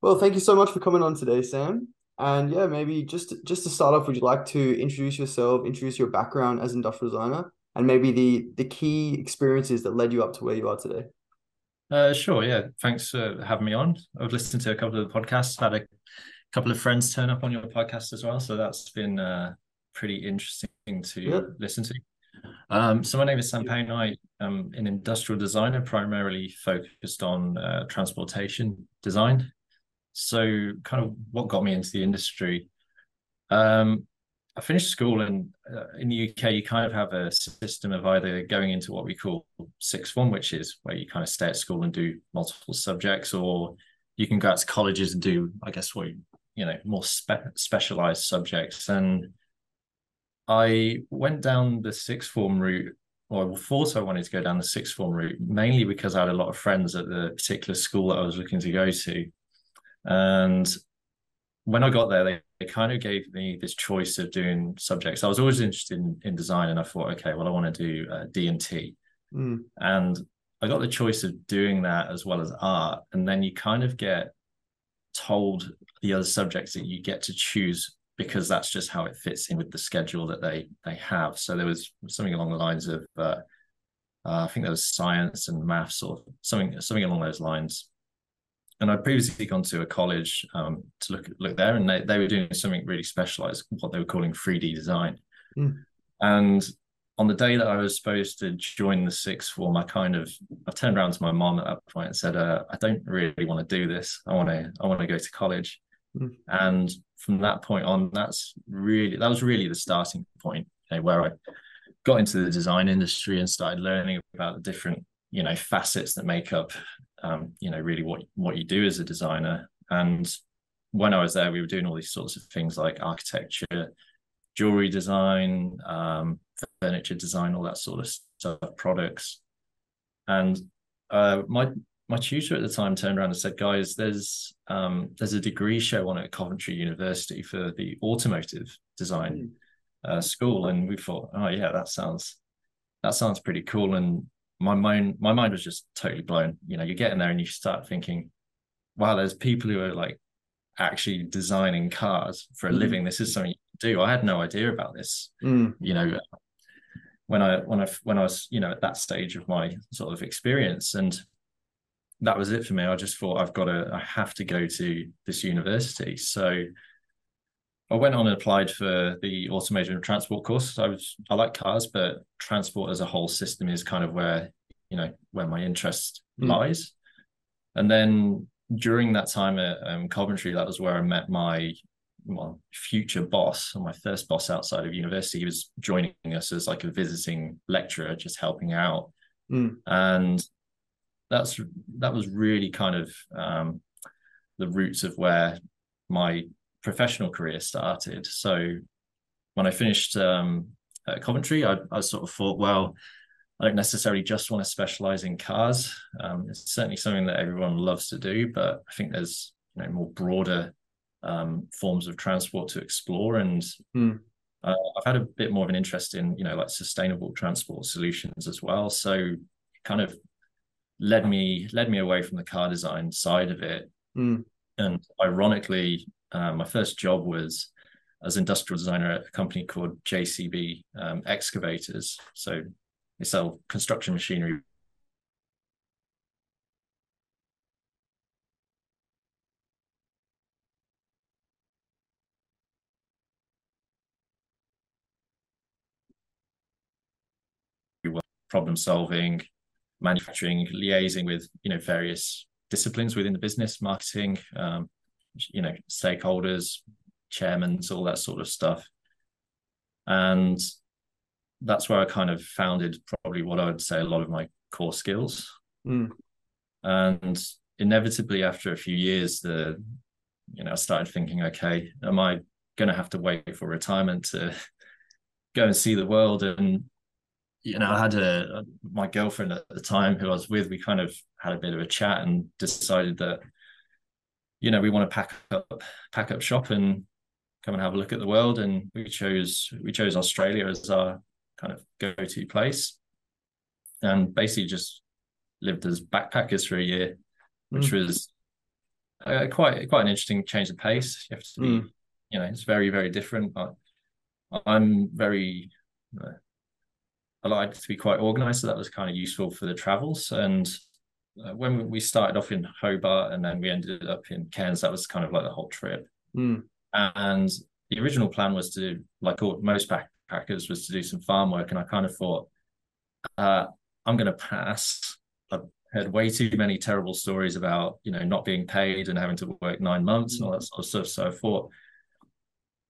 Well, thank you so much for coming on today, Sam. And yeah, maybe just just to start off, would you like to introduce yourself, introduce your background as an industrial designer, and maybe the the key experiences that led you up to where you are today? Uh, sure. Yeah. Thanks for having me on. I've listened to a couple of the podcasts, had a couple of friends turn up on your podcast as well. So that's been uh, pretty interesting to yeah. listen to. Um, so my name is Sam Payne. I am an industrial designer, primarily focused on uh, transportation design. So kind of what got me into the industry. Um, I finished school, and uh, in the UK, you kind of have a system of either going into what we call sixth form, which is where you kind of stay at school and do multiple subjects, or you can go out to colleges and do, I guess, what you know, more spe- specialized subjects. And I went down the sixth form route, or I thought I wanted to go down the sixth form route, mainly because I had a lot of friends at the particular school that I was looking to go to. And when I got there, they, they kind of gave me this choice of doing subjects. I was always interested in, in design, and I thought, okay, well, I want to do uh, D and T, mm. and I got the choice of doing that as well as art, and then you kind of get told the other subjects that you get to choose because that's just how it fits in with the schedule that they they have. So there was something along the lines of uh, uh, I think there was science and maths or something something along those lines and I'd previously gone to a college um, to look look there, and they, they were doing something really specialized, what they were calling 3D design. Mm. And on the day that I was supposed to join the sixth form, I kind of I turned around to my mom at that point and said, uh, "I don't really want to do this. I want to I want to go to college." Mm. And from that point on, that's really that was really the starting point, you know, where I got into the design industry and started learning about the different you know facets that make up um, you know really what what you do as a designer. And when i was there we were doing all these sorts of things like architecture jewelry design um, furniture design all that sort of stuff products. And uh, my my tutor at the time turned around and said guys there's um, there's a degree show on at coventry university for the automotive design mm. uh, school. And we thought oh yeah that sounds that sounds pretty cool. And my mind my mind was just totally blown. You know you get in there and you start thinking wow there's people who are like actually designing cars for a mm. living. This is something you do. I had no idea about this. Mm. you know when i when i when i was you know at that stage of my sort of experience and that was it for me. I just thought i've got to i have to go to this university. So I went on and applied for the automotive and transport course. I was I like cars, but transport as a whole system is kind of where you know where my interest mm. lies. And then during that time at um, Coventry, that was where I met my well, future boss, or my first boss outside of university. He was joining us as like a visiting lecturer, just helping out, mm. and that's that was really kind of um, the roots of where my professional career started. So when I finished um, at Coventry, I, I, sort of thought, well, I don't necessarily just want to specialize in cars. Um, it's certainly something that everyone loves to do, but I think there's you know more broader um, forms of transport to explore, and mm. uh, I've had a bit more of an interest in you know like sustainable transport solutions as well. So kind of led me led me away from the car design side of it. Mm. And ironically, um, my first job was as industrial designer at a company called JCB um, Excavators. So they sell construction machinery. problem solving manufacturing liaising with you know various disciplines within the business marketing um, you know stakeholders chairmen all that sort of stuff. And that's where i kind of founded probably what i would say a lot of my core skills. Mm. and inevitably after a few years the you know i started thinking okay am i going to have to wait for retirement to go and see the world? And you know i had a, my girlfriend at the time who i was with we kind of had a bit of a chat and decided that you know we want to pack up pack up shop and come and have a look at the world and we chose we chose australia as our kind of go-to place and basically just lived as backpackers for a year which mm. was uh, quite quite an interesting change of pace. You have to be, mm. you know, it's very very different. I, I'm very, uh, I like to be quite organized, so that was kind of useful for the travels. And when we started off in Hobart and then we ended up in Cairns, that was kind of like the whole trip. Mm. And the original plan was to, like all, most backpackers, was to do some farm work. And I kind of thought, uh, I'm going to pass. I've heard way too many terrible stories about, you know, not being paid and having to work nine months and all that sort of stuff. So I thought,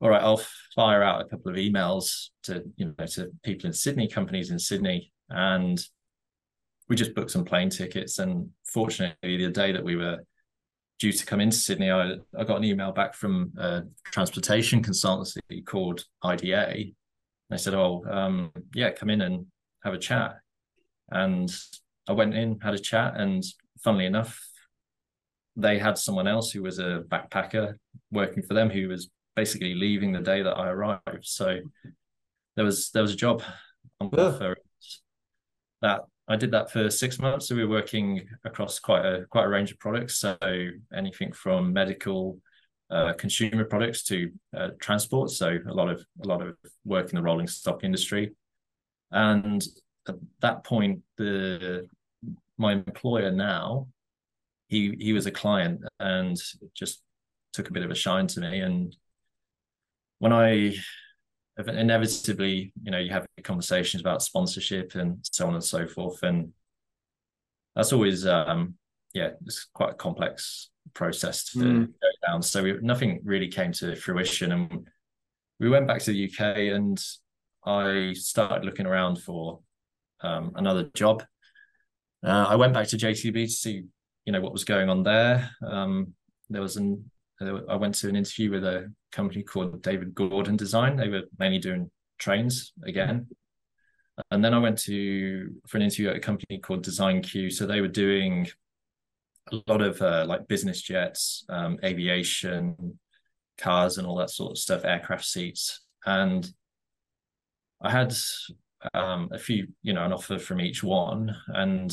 all right, I'll fire out a couple of emails to, you know, to people in Sydney, companies in Sydney, and we just booked some plane tickets. And fortunately, the day that we were due to come into Sydney, I, I got an email back from a transportation consultancy called IDA. They said, "Oh, um, yeah, come in and have a chat." And I went in, had a chat, and funnily enough, they had someone else who was a backpacker working for them who was basically leaving the day that I arrived. So there was there was a job on yeah. offer that I did that for six months. So we were working across quite a quite a range of products. So anything from medical, uh, consumer products to uh, transport. So a lot of a lot of work in the rolling stock industry. And at that point, the my employer now, he he was a client and just took a bit of a shine to me. And when I inevitably, you know, you have conversations about sponsorship and so on and so forth, and that's always, um, yeah, it's quite a complex process to mm. go down. So we, nothing really came to fruition, and we went back to the UK, and I started looking around for um, another job. Uh, I went back to JCB to see, you know, what was going on there. Um, there was an I went to an interview with a company called David Gordon Design. They were mainly doing trains again. And then I went to for an interview at a company called Design Q. So they were doing a lot of uh, like business jets, um, aviation, cars, and all that sort of stuff, aircraft seats. And I had um, a few, you know, an offer from each one, and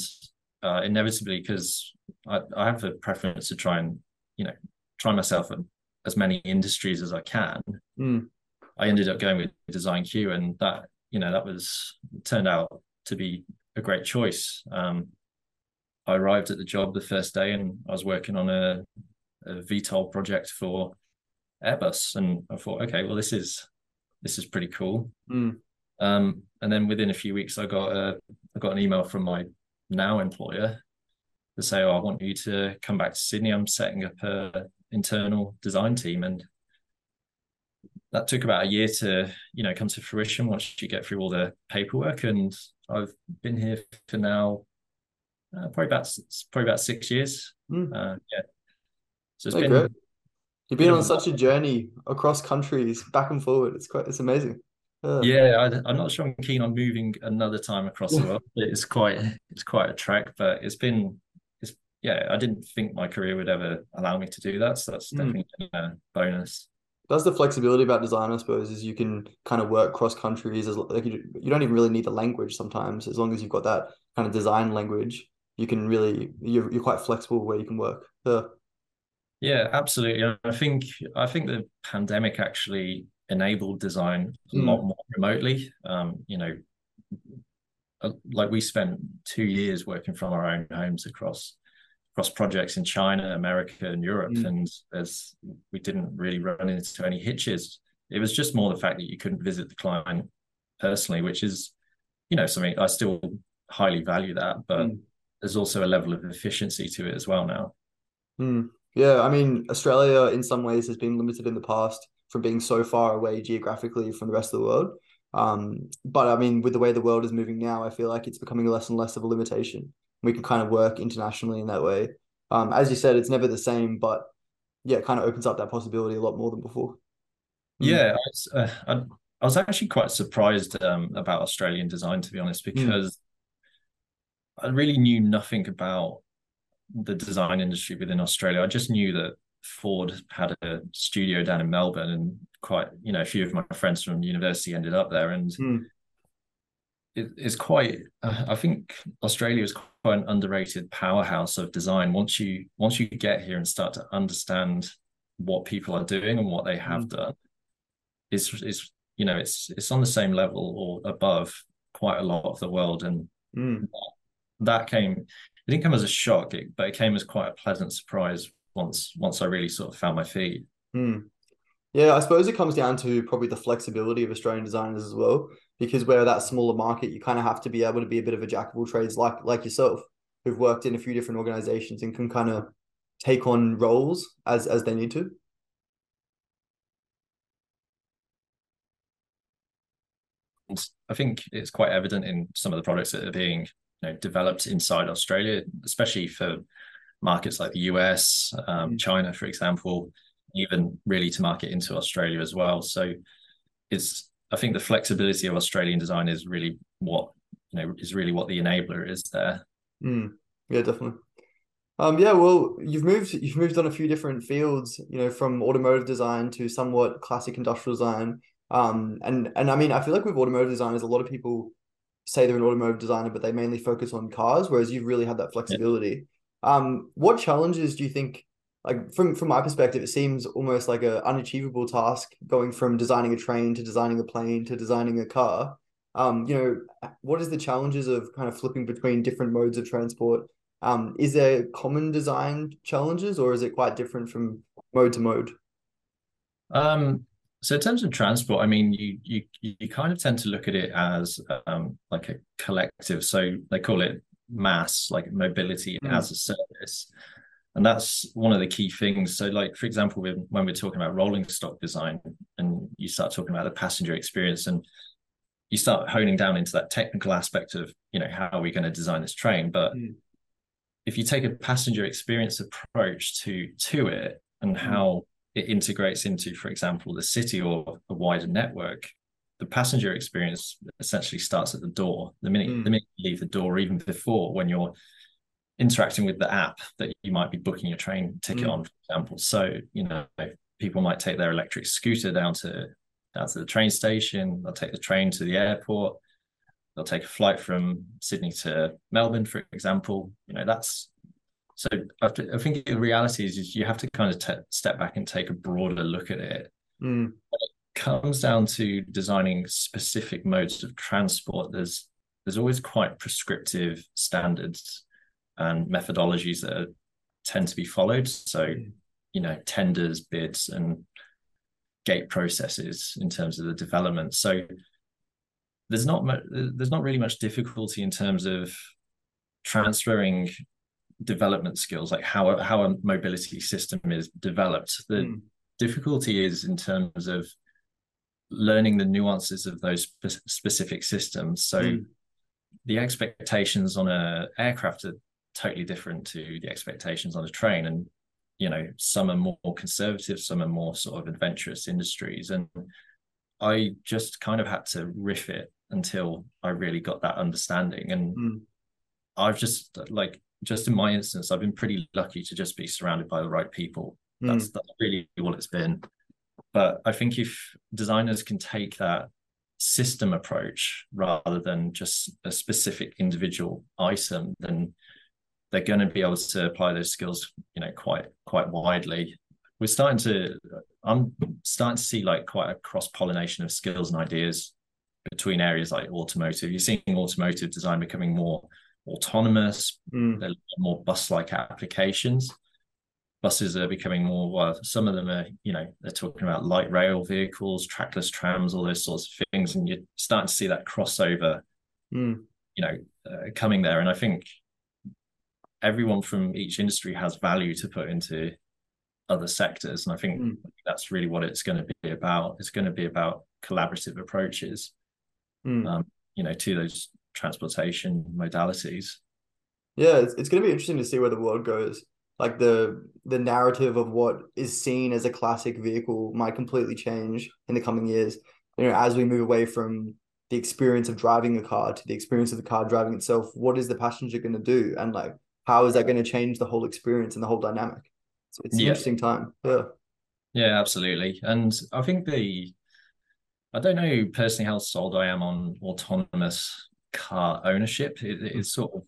uh, inevitably, because I, I have a preference to try and, you know, try myself in as many industries as I can. Mm. I ended up going with Design Q, and that you know that was turned out to be a great choice. Um, I arrived at the job the first day, and I was working on a, a VTOL project for Airbus, and I thought, okay, well, this is this is pretty cool. Mm. Um, and then within a few weeks, I got a I got an email from my now employer to say, "Oh, I want you to come back to Sydney. I'm setting up a internal design team and that took about a year to you know come to fruition once you get through all the paperwork and i've been here for now uh, probably about probably about six years. Mm. uh, yeah. So it's been great. you've been on such a journey across countries back and forward. It's quite it's amazing. Yeah, yeah I, am not sure i'm keen on moving another time across the world. It's quite it's quite a trek but it's been yeah, I didn't think my career would ever allow me to do that. So that's hmm. definitely mm. a bonus. That's the flexibility about design, I suppose, is you can kind of work cross countries as like you, you don't even really need the language sometimes. As long as you've got that kind of design language, you can really you're you're quite flexible where you can work. Yeah. Yeah, absolutely. I think I think the pandemic actually enabled design a mm. lot more remotely. Um, you know, like we spent two years working from our own homes across across projects in China, America, and Europe, mm. and as we didn't really run into any hitches. It was just more the fact that you couldn't visit the client personally, which is, you know, something I still highly value that, but mm. there's also a level of efficiency to it as well now. Mm. Yeah, I mean, Australia in some ways has been limited in the past from being so far away geographically from the rest of the world. Um, but I mean, with the way the world is moving now, I feel like it's becoming less and less of a limitation we can kind of work internationally in that way. Um, as you said, it's never the same, but yeah, it kind of opens up that possibility a lot more than before. Mm. Yeah, uh, I, I, was actually quite surprised um, about Australian design, to be honest, mm. because mm. I really knew nothing about the design industry within Australia. I just knew that Ford had a studio down in Melbourne, and quite you know a few of my friends from university ended up there, and mm. it, it's quite. Uh, I think Australia is quite an underrated powerhouse of design. Once you once you get here and start to understand what people are doing and what they have mm. done, it's it's you know it's it's on the same level or above quite a lot of the world, and mm. that came. It didn't come as a shock, but it came as quite a pleasant surprise once once I really sort of found my feet. Mm. Yeah, I suppose it comes down to probably the flexibility of Australian designers as well, because we're that smaller market, you kind of have to be able to be a bit of a jack of all trades, like like yourself, who've worked in a few different organizations and can kind of take on roles as as they need to. I think it's quite evident in some of the products that are being you know, developed inside Australia, especially for markets like the US, um, mm. China, for example even really to market into Australia as well. So it's I think the flexibility of Australian design is really what you know is really what the enabler is there. Mm, yeah, definitely. Um, yeah, well, you've moved you've moved on a few different fields, you know, from automotive design to somewhat classic industrial design. Um, and and I mean, I feel like with automotive designers, a lot of people say they're an automotive designer, but they mainly focus on cars, whereas you've really had that flexibility. Yeah. Um, what challenges do you think like from from my perspective, it seems almost like a unachievable task going from designing a train to designing a plane to designing a car. Um, you know, what is the challenges of kind of flipping between different modes of transport? Um, is there common design challenges, or is it quite different from mode to mode? Um, so in terms of transport, I mean, you you you kind of tend to look at it as um, like a collective. So they call it mass like mobility mm. as a service and that's one of the key things so like for example when we're talking about rolling stock design and you start talking about the passenger experience and you start honing down into that technical aspect of you know how are we going to design this train but mm. if you take a passenger experience approach to to it and mm. how it integrates into for example the city or a wider network the passenger experience essentially starts at the door the minute mm. the minute you leave the door even before when you're interacting with the app that you might be booking your train ticket mm. on, for example. So, you know, people might take their electric scooter down to down to the train station, they'll take the train to the airport, they'll take a flight from Sydney to Melbourne, for example. You know, that's so I, think the reality is, is you have to kind of te- step back and take a broader look at it. Mm. it comes down to designing specific modes of transport. There's there's always quite prescriptive standards and methodologies that are, tend to be followed. So, mm. you know, tenders, bids, and gate processes in terms of the development. So there's not much, there's not really much difficulty in terms of transferring development skills, like how how a mobility system is developed. The mm. difficulty is in terms of learning the nuances of those spe- specific systems. So mm. the expectations on a aircraft are totally different to the expectations on a train. And you know some are more conservative some are more sort of adventurous industries. And i just kind of had to riff it until i really got that understanding. And mm. i've just like just in my instance i've been pretty lucky to just be surrounded by the right people. Mm. that's that's really what it's been. But i think if designers can take that system approach rather than just a specific individual item then they're going to be able to apply those skills, you know, quite quite widely. We're starting to, I'm starting to see like quite a cross pollination of skills and ideas between areas like automotive. You're seeing automotive design becoming more autonomous, mm. more bus-like applications. Buses are becoming more. Well, some of them are, you know, they're talking about light rail vehicles, trackless trams, all those sorts of things, and you're starting to see that crossover, mm. you know, uh, coming there. And I think everyone from each industry has value to put into other sectors and i think mm. that's really what it's going to be about. It's going to be about collaborative approaches mm. um, you know to those transportation modalities. Yeah it's, it's going to be interesting to see where the world goes. Like the the narrative of what is seen as a classic vehicle might completely change in the coming years. You know as we move away from the experience of driving a car to the experience of the car driving itself what is the passenger going to do? And like how is that going to change the whole experience and the whole dynamic? It's, it's an yeah. interesting time. Yeah. Yeah, absolutely. And I think the, I don't know personally how sold I am on autonomous car ownership. It, it sort of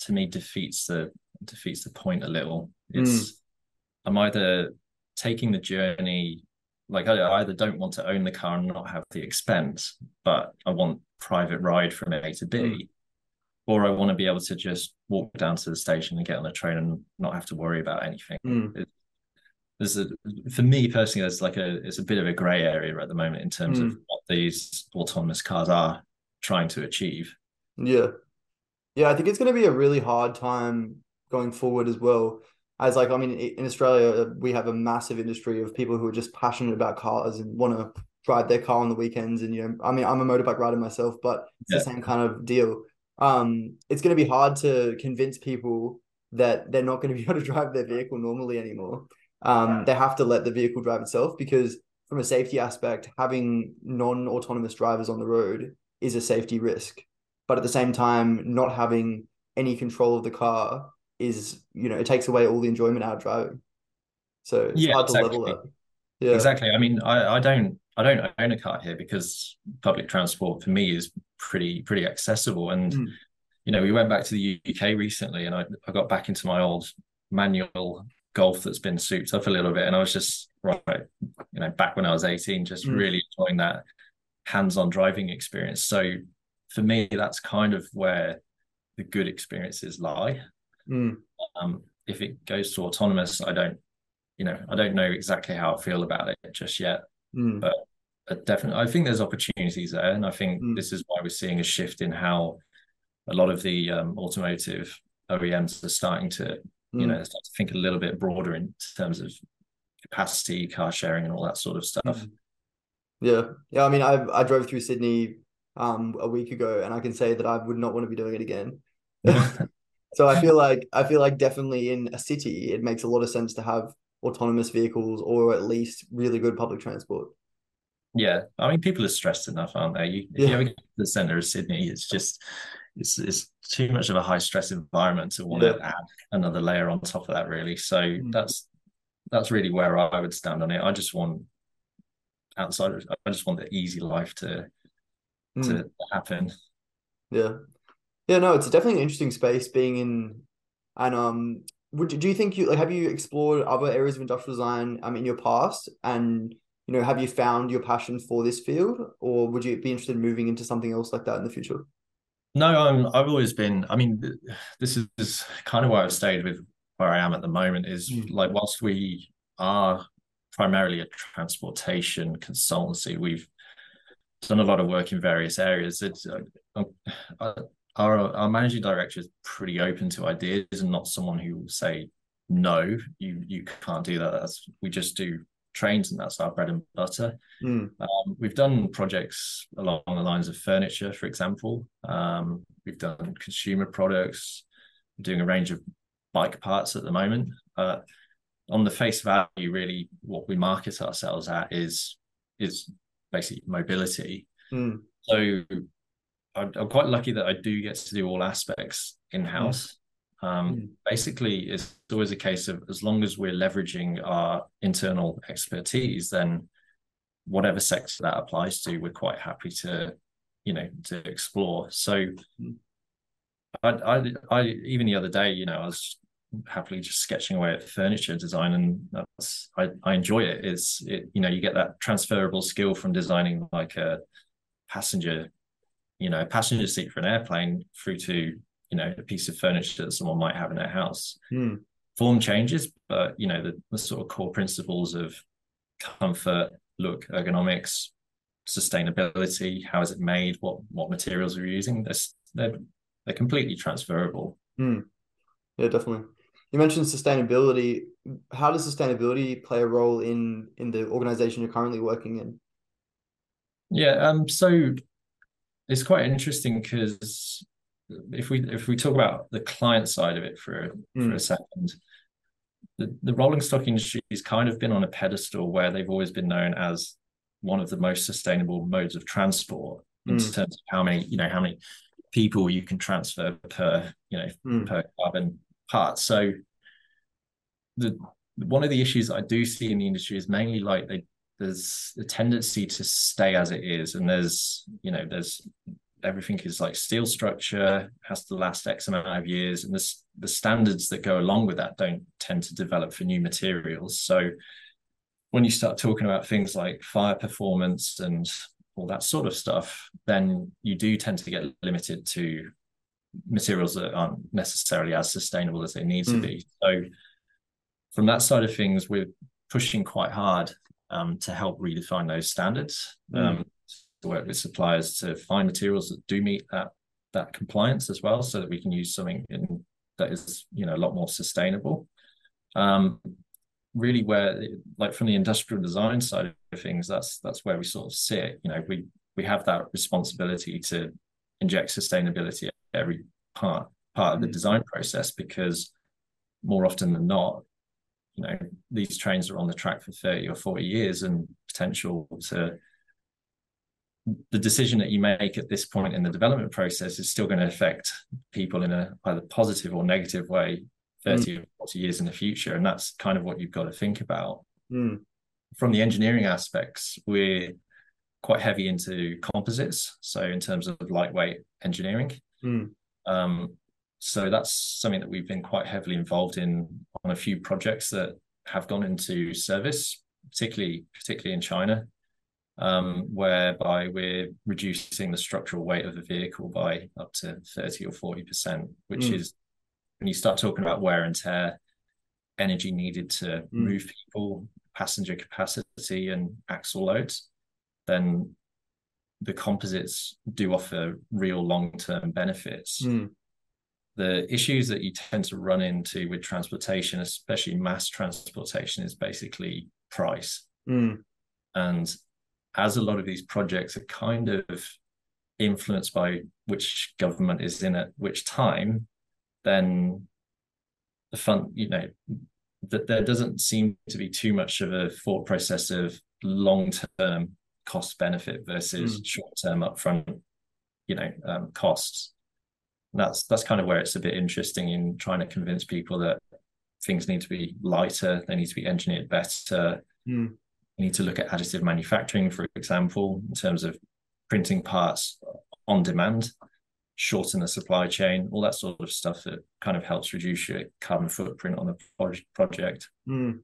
to me defeats the defeats the point a little. It's mm. I'm either taking the journey like I either don't want to own the car and not have the expense, but I want private ride from A to B, mm. or I want to be able to just walk down to the station and get on a train and not have to worry about anything. Mm. It, there's a for me personally, there's like a it's a bit of a grey area at the moment in terms mm. of what these autonomous cars are trying to achieve. Yeah, yeah, I think it's going to be a really hard time going forward as well. As like, I mean, in Australia, we have a massive industry of people who are just passionate about cars and want to drive their car on the weekends. And you know, I mean, I'm a motorbike rider myself, but it's yeah. the same kind of deal. Um, it's going to be hard to convince people that they're not going to be able to drive their vehicle normally anymore. Um, they have to let the vehicle drive itself because, from a safety aspect, having non-autonomous drivers on the road is a safety risk. But at the same time, not having any control of the car is, you know, it takes away all the enjoyment out of driving. So it's yeah, hard exactly. level. Yeah. Exactly. I mean, I, I don't I don't own a car here because public transport for me is pretty pretty accessible. And mm. you know, we went back to the UK recently, and I, I got back into my old manual golf that's been souped up a little bit, and I was just right, you know, back when I was eighteen, just mm. really enjoying that hands-on driving experience. So for me, that's kind of where the good experiences lie. Mm. Um, if it goes to autonomous, I don't, you know, I don't know exactly how I feel about it just yet. Mm. But definitely, I think there's opportunities there, and I think mm. this is why we're seeing a shift in how a lot of the um, automotive OEMs are starting to, you know, start to think a little bit broader in terms of capacity, car sharing, and all that sort of stuff. Yeah, yeah. I mean, I I drove through Sydney um a week ago, and I can say that I would not want to be doing it again. so I feel like I feel like definitely in a city, it makes a lot of sense to have autonomous vehicles or at least really good public transport. Yeah, I mean, people are stressed enough, aren't they? You, yeah. you ever get to the center of Sydney, it's just it's it's too much of a high stress environment to want yeah. to add another layer on top of that. Really, so mm. that's that's really where I would stand on it. I just want outside of I just want the easy life to mm. to happen. Yeah. Yeah, no, it's definitely an interesting space being in and um would do you think you like have you explored other areas of industrial design um in your past and you know have you found your passion for this field or would you be interested in moving into something else like that in the future? No, I'm I've always been I mean this is kind of why I've stayed with where I am at the moment is mm. like whilst we are primarily a transportation consultancy. We've done a lot of work in various areas. It's uh, uh, our our managing director is pretty open to ideas and not someone who will say no, you you can't do that. That's we just do trains and that's our bread and butter. Mm. Um, we've done projects along the lines of furniture, for example. Um, we've done consumer products. We're doing a range of bike parts at the moment. Uh, on the face value, really what we market ourselves at is is basically mobility. Mm. So I'm, I'm, quite lucky that I do get to do all aspects in house. Um, mm. Basically, it's always a case of as long as we're leveraging our internal expertise, then whatever sector that applies to, we're quite happy to, you know, to explore. So, mm. I, I, I even the other day, you know, I was happily just sketching away at furniture design and that's I, I enjoy it it's it you know you get that transferable skill from designing like a passenger you know a passenger seat for an airplane through to you know a piece of furniture that someone might have in their house hmm. form changes but you know the, the sort of core principles of comfort look ergonomics sustainability how is it made what what materials are you using they're, they're, they're completely transferable hmm. yeah definitely you mentioned sustainability. How does sustainability play a role in in the organization you're currently working in? Yeah, um, so it's quite interesting because if we if we talk about the client side of it for mm. for a hmm. second, the, the rolling stock industry has kind of been on a pedestal where they've always been known as one of the most sustainable modes of transport in mm. terms of how many you know how many people you can transfer per you know mm. per carbon part. So the one of the issues I do see in the industry is mainly like they, there's a tendency to stay as it is, and there's you know there's everything is like steel structure, has to last X amount of years, and this the standards that go along with that don't tend to develop for new materials. So when you start talking about things like fire performance and all that sort of stuff, then you do tend to get limited to materials that aren't necessarily as sustainable as they need mm. to hmm. be. So from that side of things, we're pushing quite hard um, to help redefine those standards. Mm. To work with suppliers to find materials that do meet that that compliance as well, so that we can use something in, that is you know a lot more sustainable. Um, really, where like from the industrial design side of things, that's that's where we sort of sit. You know, we we have that responsibility to inject sustainability at every part part of the mm. design process because more often than not you know these trains are on the track for 30 or 40 years and potential to the decision that you make at this point in the development process is still going to affect people in a either positive or negative way 30 mm. or 40 years in the future and that's kind of what you've got to think about mm. from the engineering aspects we're quite heavy into composites so in terms of lightweight engineering mm. um, so that's something that we've been quite heavily involved in on a few projects that have gone into service particularly particularly in china um, whereby we're reducing the structural weight of the vehicle by up to 30 or 40%, which mm. is when you start talking about wear and tear, energy needed to mm. move people, passenger capacity, and axle loads, then the composites do offer real long term benefits. Mm. The issues that you tend to run into with transportation, especially mass transportation, is basically price. Mm. And as a lot of these projects are kind of influenced by which government is in at which time, then the fund, you know, that there doesn't seem to be too much of a thought process of long-term cost benefit versus mm. short-term upfront, you know, um, costs. And that's that's kind of where it's a bit interesting in trying to convince people that things need to be lighter, they need to be engineered better. Mm. You need to look at additive manufacturing, for example, in terms of printing parts on demand, shorten the supply chain, all that sort of stuff that kind of helps reduce your carbon footprint on the project. Mm.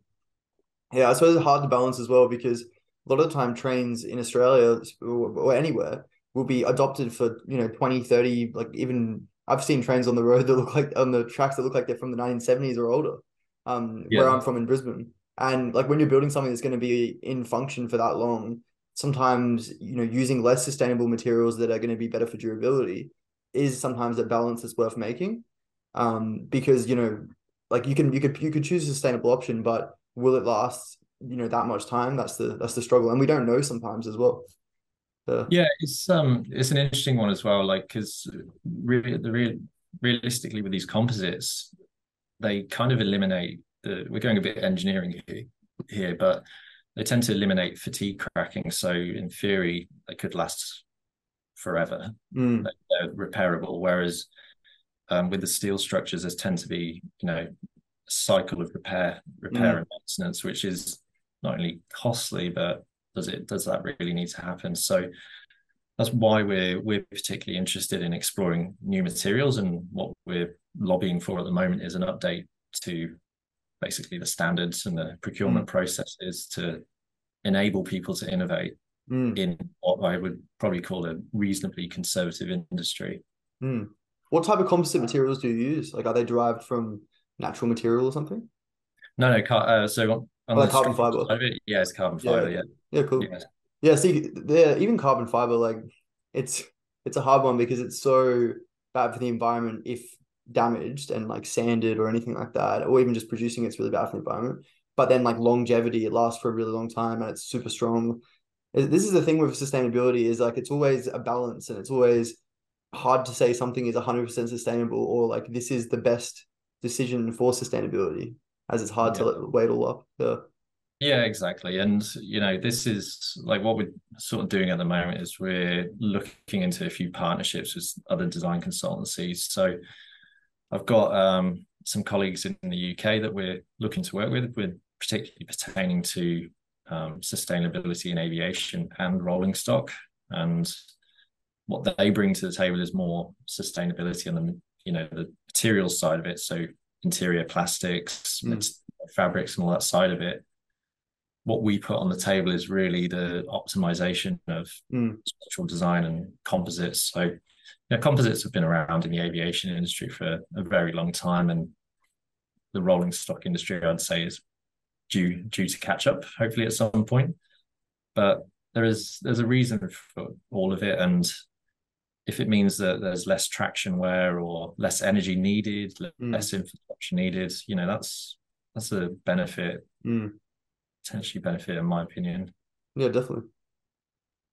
Yeah, I suppose it's hard to balance as well because a lot of the time trains in Australia or anywhere will be adopted for, you know, 20, 30, like even I've seen trains on the road that look like on the tracks that look like they're from the 1970s or older. Um, yeah. where I'm from in Brisbane. And like when you're building something that's going to be in function for that long, sometimes you know using less sustainable materials that are going to be better for durability is sometimes a balance that's worth making. Um, because you know, like you can you could you could choose a sustainable option, but will it last you know that much time? That's the that's the struggle, and we don't know sometimes as well. So. Yeah, it's um it's an interesting one as well. Like because really the real realistically with these composites, they kind of eliminate the we're going a bit engineering here, here, but they tend to eliminate fatigue cracking. So in theory, they could last forever. Mm. They're repairable. Whereas um, with the steel structures, there tend to be you know a cycle of repair, repair mm. and maintenance, which is not only costly, but does it does that really need to happen? So that's why we're we're particularly interested in exploring new materials and what we're lobbying for at the moment is an update to basically the standards and the procurement mm. processes to enable people to innovate mm. in what I would probably call a reasonably conservative industry. Mm. What type of composite materials do you use? Like, are they derived from natural material or something? No, no. Uh, so on, on oh, like carbon fiber. It, yeah, it's carbon fiber. Yeah, yeah, yeah cool. Yeah. yeah, see, yeah, even carbon fiber, like it's it's a hard one because it's so bad for the environment if damaged and like sanded or anything like that, or even just producing it's really bad for the environment. But then like longevity, it lasts for a really long time and it's super strong. This is the thing with sustainability is like it's always a balance and it's always hard to say something is 100% sustainable or like this is the best decision for sustainability as it's hard yeah. to weigh it all up. Yeah. Yeah, exactly. And, you know, this is like what we're sort of doing at the moment is we're looking into a few partnerships with other design consultancies. So I've got um, some colleagues in the UK that we're looking to work with, with particularly pertaining to um, sustainability in aviation and rolling stock. And what they bring to the table is more sustainability on the you know the materials side of it so interior plastics mm. fabrics and all that side of it what we put on the table is really the optimization of mm. structural design and composites so you know, composites have been around in the aviation industry for a very long time and the rolling stock industry i'd say is due due to catch up hopefully at some point but there is there's a reason for all of it and if it means that there's less traction wear or less energy needed, mm. less infrastructure needed, you know, that's that's a benefit, mm. potentially benefit in my opinion. Yeah, definitely.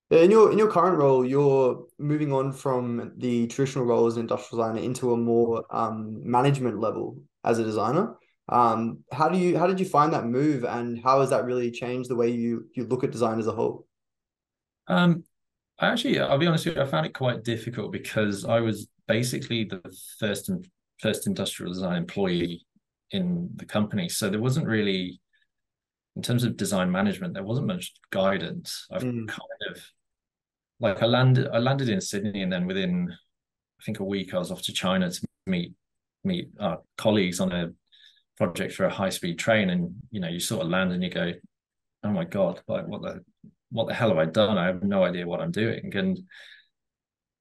In your in your current role, you're moving on from the traditional role as an industrial designer into a more um, management level as a designer. Um, how do you how did you find that move, and how has that really changed the way you you look at design as a whole? Um, I actually, I'll be honest with you, I found it quite difficult because I was basically the first and first industrial design employee in the company. So there wasn't really, in terms of design management, there wasn't much guidance. I've mm. kind of like I landed, I landed in Sydney, and then within, I think a week, I was off to China to meet meet our colleagues on a project for a high speed train, and you know, you sort of land and you go, oh my god, like what the what the hell have I done? I have no idea what I'm doing. And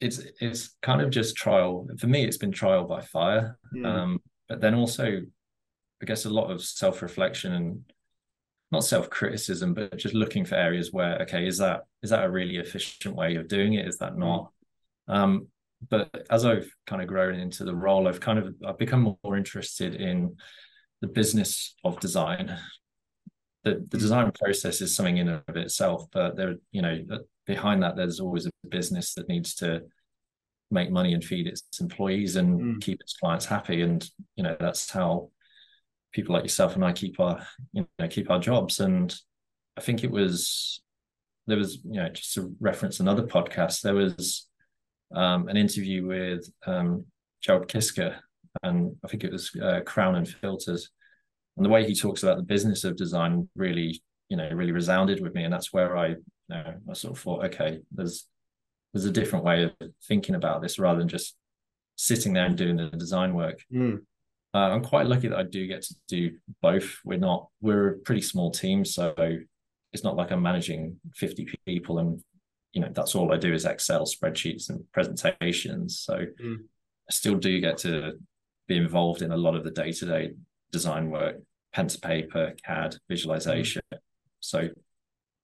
it's it's kind of just trial. For me, it's been trial by fire. Mm. Um, but then also, I guess a lot of self-reflection and not self-criticism, but just looking for areas where, okay, is that is that a really efficient way of doing it? Is that not? Um, but as I've kind of grown into the role, I've kind of I've become more interested in the business of design the, the design process is something in and of itself, but there, you know, behind that, there's always a business that needs to make money and feed its employees and mm. keep its clients happy. And, you know, that's how people like yourself and I keep our, you know, keep our jobs. And I think it was, there was, you know, just to reference another podcast, there was um, an interview with um, Gerald Kiska, and I think it was uh, Crown and Filters and the way he talks about the business of design really you know really resounded with me and that's where i you know i sort of thought okay there's there's a different way of thinking about this rather than just sitting there and doing the design work mm. Uh, i'm quite lucky that i do get to do both we're not we're a pretty small team so it's not like i'm managing 50 people and you know that's all i do is excel spreadsheets and presentations so mm. i still do get to be involved in a lot of the day-to-day design work, pen to paper, CAD, visualization. Mm. So,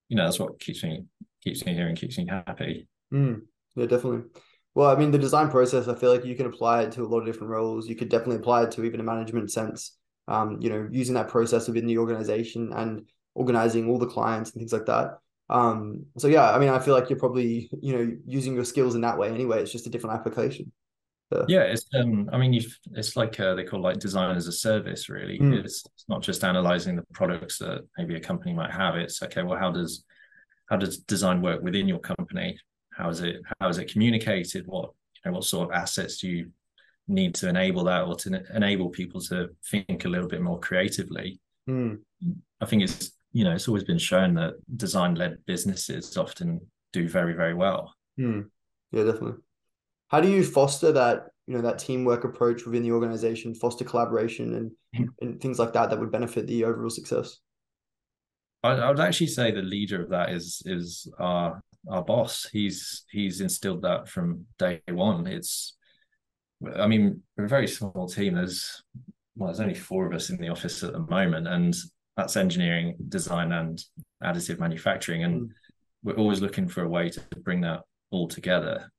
you know, that's what keeps me keeps me here and keeps me happy. Mm, yeah, definitely. Well, I mean, the design process, I feel like you can apply it to a lot of different roles. You could definitely apply it to even a management sense. Um, you know, using that process within the organization and organizing all the clients and things like that. Um, so yeah, I mean, I feel like you're probably, you know, using your skills in that way anyway. It's just a different application. Yeah, it's um, I mean, you've it's like uh, they call like design as a service. Really, mm. it's, it's not just analyzing the products that maybe a company might have. It's okay. Well, how does how does design work within your company? How is it how is it communicated? What you know, what sort of assets do you need to enable that, or to enable people to think a little bit more creatively? Mm. I think it's you know it's always been shown that design led businesses often do very very well. Mm. Yeah, definitely how do you foster that you know that teamwork approach within the organization foster collaboration and mm-hmm. and things like that that would benefit the overall success I, I would actually say the leader of that is is our our boss. He's he's instilled that from day one. It's i mean we're a very small team. There's well there's only four of us in the office at the moment and that's engineering design and additive manufacturing. And mm. we're always looking for a way to bring that all together.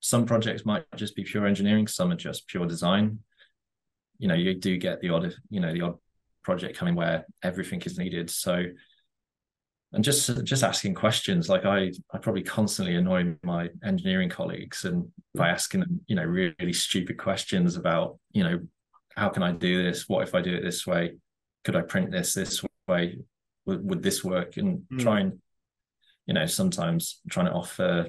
Some projects might just be pure engineering some are just pure design. You know you do get the odd you know the odd project coming where everything is needed. So and just just asking questions like i i probably constantly annoy my engineering colleagues and by asking them you know really stupid questions about you know how can i do this? What if i do it this way? Could i print this this way? Would, would this work? And mm. try and you know sometimes trying to offer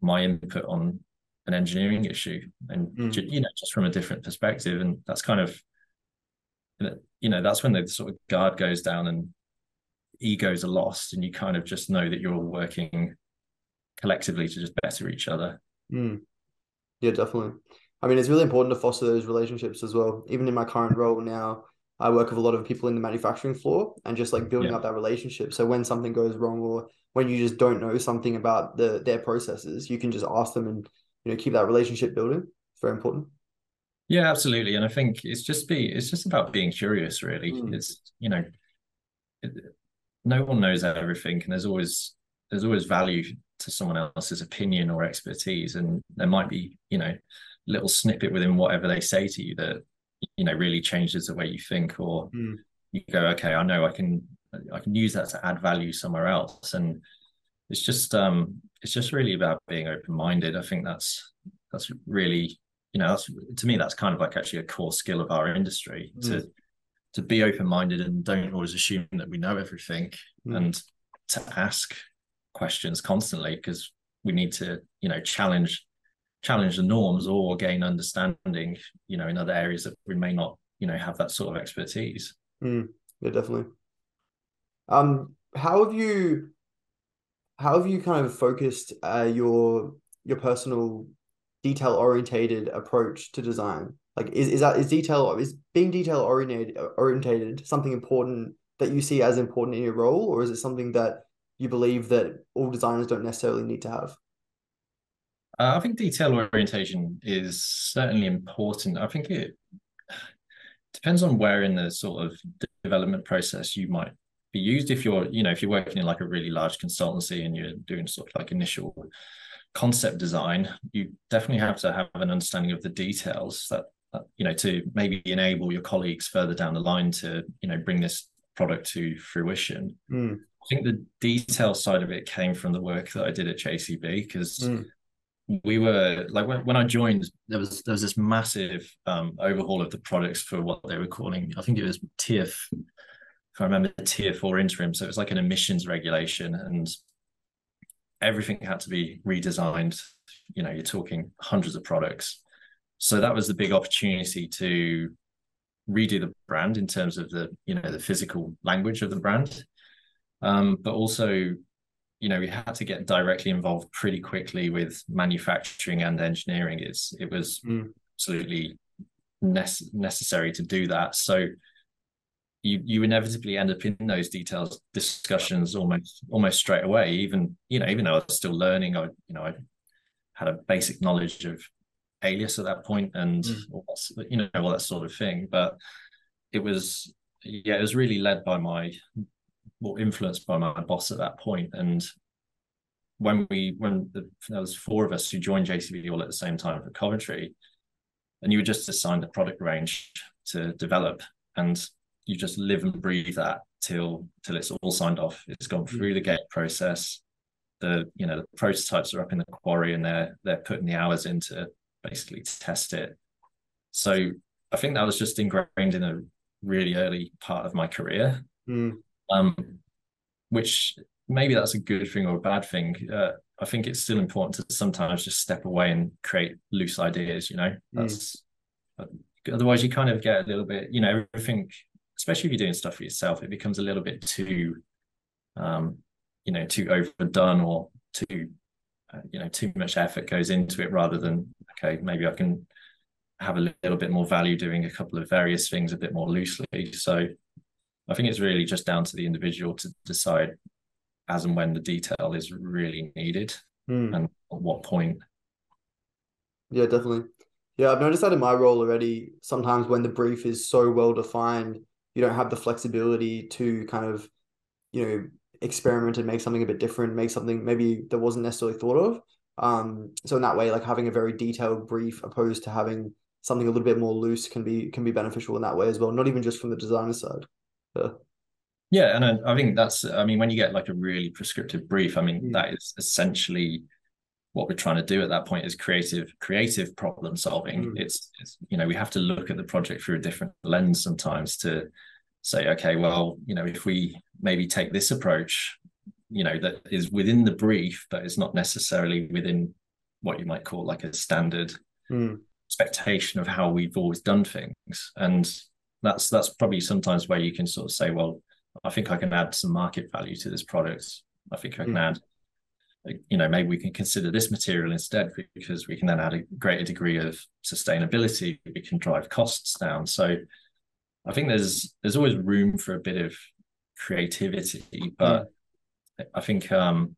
my input on an engineering issue and mm. you know just from a different perspective. And that's kind of you know that's when the sort of guard goes down and egos are lost and you kind of just know that you're all working collectively to just better each other Mm. Yeah, definitely. I mean, it's really important to foster those relationships as well. Even in my current role now, I work with a lot of people in the manufacturing floor and just like building yeah. up that relationship. So when something goes wrong or when you just don't know something about the their processes, you can just ask them and you know keep that relationship building. It's very important. Yeah, absolutely. And I think it's just be it's just about being curious, really. Mm. It's you know, no one knows everything, and there's always there's always value to someone else's opinion or expertise, and there might be you know little snippet within whatever they say to you that you know really changes the way you think or mm. you go okay i know i can i can use that to add value somewhere else and it's just um it's just really about being open-minded i think that's that's really you know that's to me that's kind of like actually a core skill of our industry mm. to to be open-minded and don't always assume that we know everything mm. and to ask questions constantly because we need to you know challenge challenge the norms or gain understanding, you know, in other areas that we may not, you know, have that sort of expertise. Mm, yeah, definitely. Um, how have you, how have you kind of focused uh, your your personal detail orientated approach to design? Like, is is that is detail is being detail oriented orientated something important that you see as important in your role, or is it something that you believe that all designers don't necessarily need to have? Uh, I think detail orientation is certainly important. I think it depends on where in the sort of development process you might be used. If you're, you know, if you're working in like a really large consultancy and you're doing sort of like initial concept design, you definitely have to have an understanding of the details that, you know, to maybe enable your colleagues further down the line to, you know, bring this product to fruition. Mm. I think the detail side of it came from the work that I did at JCB because mm we were like when, when I joined, there was there was this massive um, overhaul of the products for what they were calling. I think it was tier, if I remember, tier four interim. So it was like an emissions regulation, and everything had to be redesigned. You know, you're talking hundreds of products. So that was the big opportunity to redo the brand in terms of the you know the physical language of the brand, um, but also you know we had to get directly involved pretty quickly with manufacturing and engineering. It's it was mm. absolutely nece- necessary to do that. So you you inevitably end up in those details discussions almost almost straight away. Even you know even though i was still learning i you know i had a basic knowledge of alias at that point and mm. you know all that sort of thing but it was yeah it was really led by my more influenced by my boss at that point. And when we when the, there was four of us who joined JCB all at the same time for Coventry, and you were just assigned a product range to develop, and you just live and breathe that till till it's all signed off. It's gone through the gate process. The you know the prototypes are up in the quarry, and they're they're putting the hours into basically test it. So I think that was just ingrained in a really early part of my career. Mm um, which maybe that's a good thing or a bad thing. Uh, I think it's still important to sometimes just step away and create loose ideas. You know, mm. that's mm. otherwise you kind of get a little bit. You know, everything, especially if you're doing stuff for yourself, it becomes a little bit too, um, you know, too overdone or too, uh, you know, too much effort goes into it rather than okay, maybe I can have a little bit more value doing a couple of various things a bit more loosely. So I think it's really just down to the individual to decide as and when the detail is really needed mm. and at what point. Yeah, definitely. Yeah, I've noticed that in my role already. Sometimes when the brief is so well defined, you don't have the flexibility to kind of, you know, experiment and make something a bit different, make something maybe that wasn't necessarily thought of. Um, so in that way, like having a very detailed brief opposed to having something a little bit more loose can be can be beneficial in that way as well. Not even just from the designer side. Yeah. Yeah, and I, I think that's. I mean, when you get like a really prescriptive brief, I mean, mm. that is essentially what we're trying to do at that point is creative creative problem solving mm. it's, it's, you know we have to look at the project through a different lens sometimes to say okay well you know if we maybe take this approach you know that is within the brief but is not necessarily within what you might call like a standard mm. expectation of how we've always done things and that's that's probably sometimes where you can sort of say, well, I think I can add some market value to this product. I think I can mm. add you know maybe we can consider this material instead because we can then add a greater degree of sustainability we can drive costs down so i think there's there's always room for a bit of creativity but mm. I think um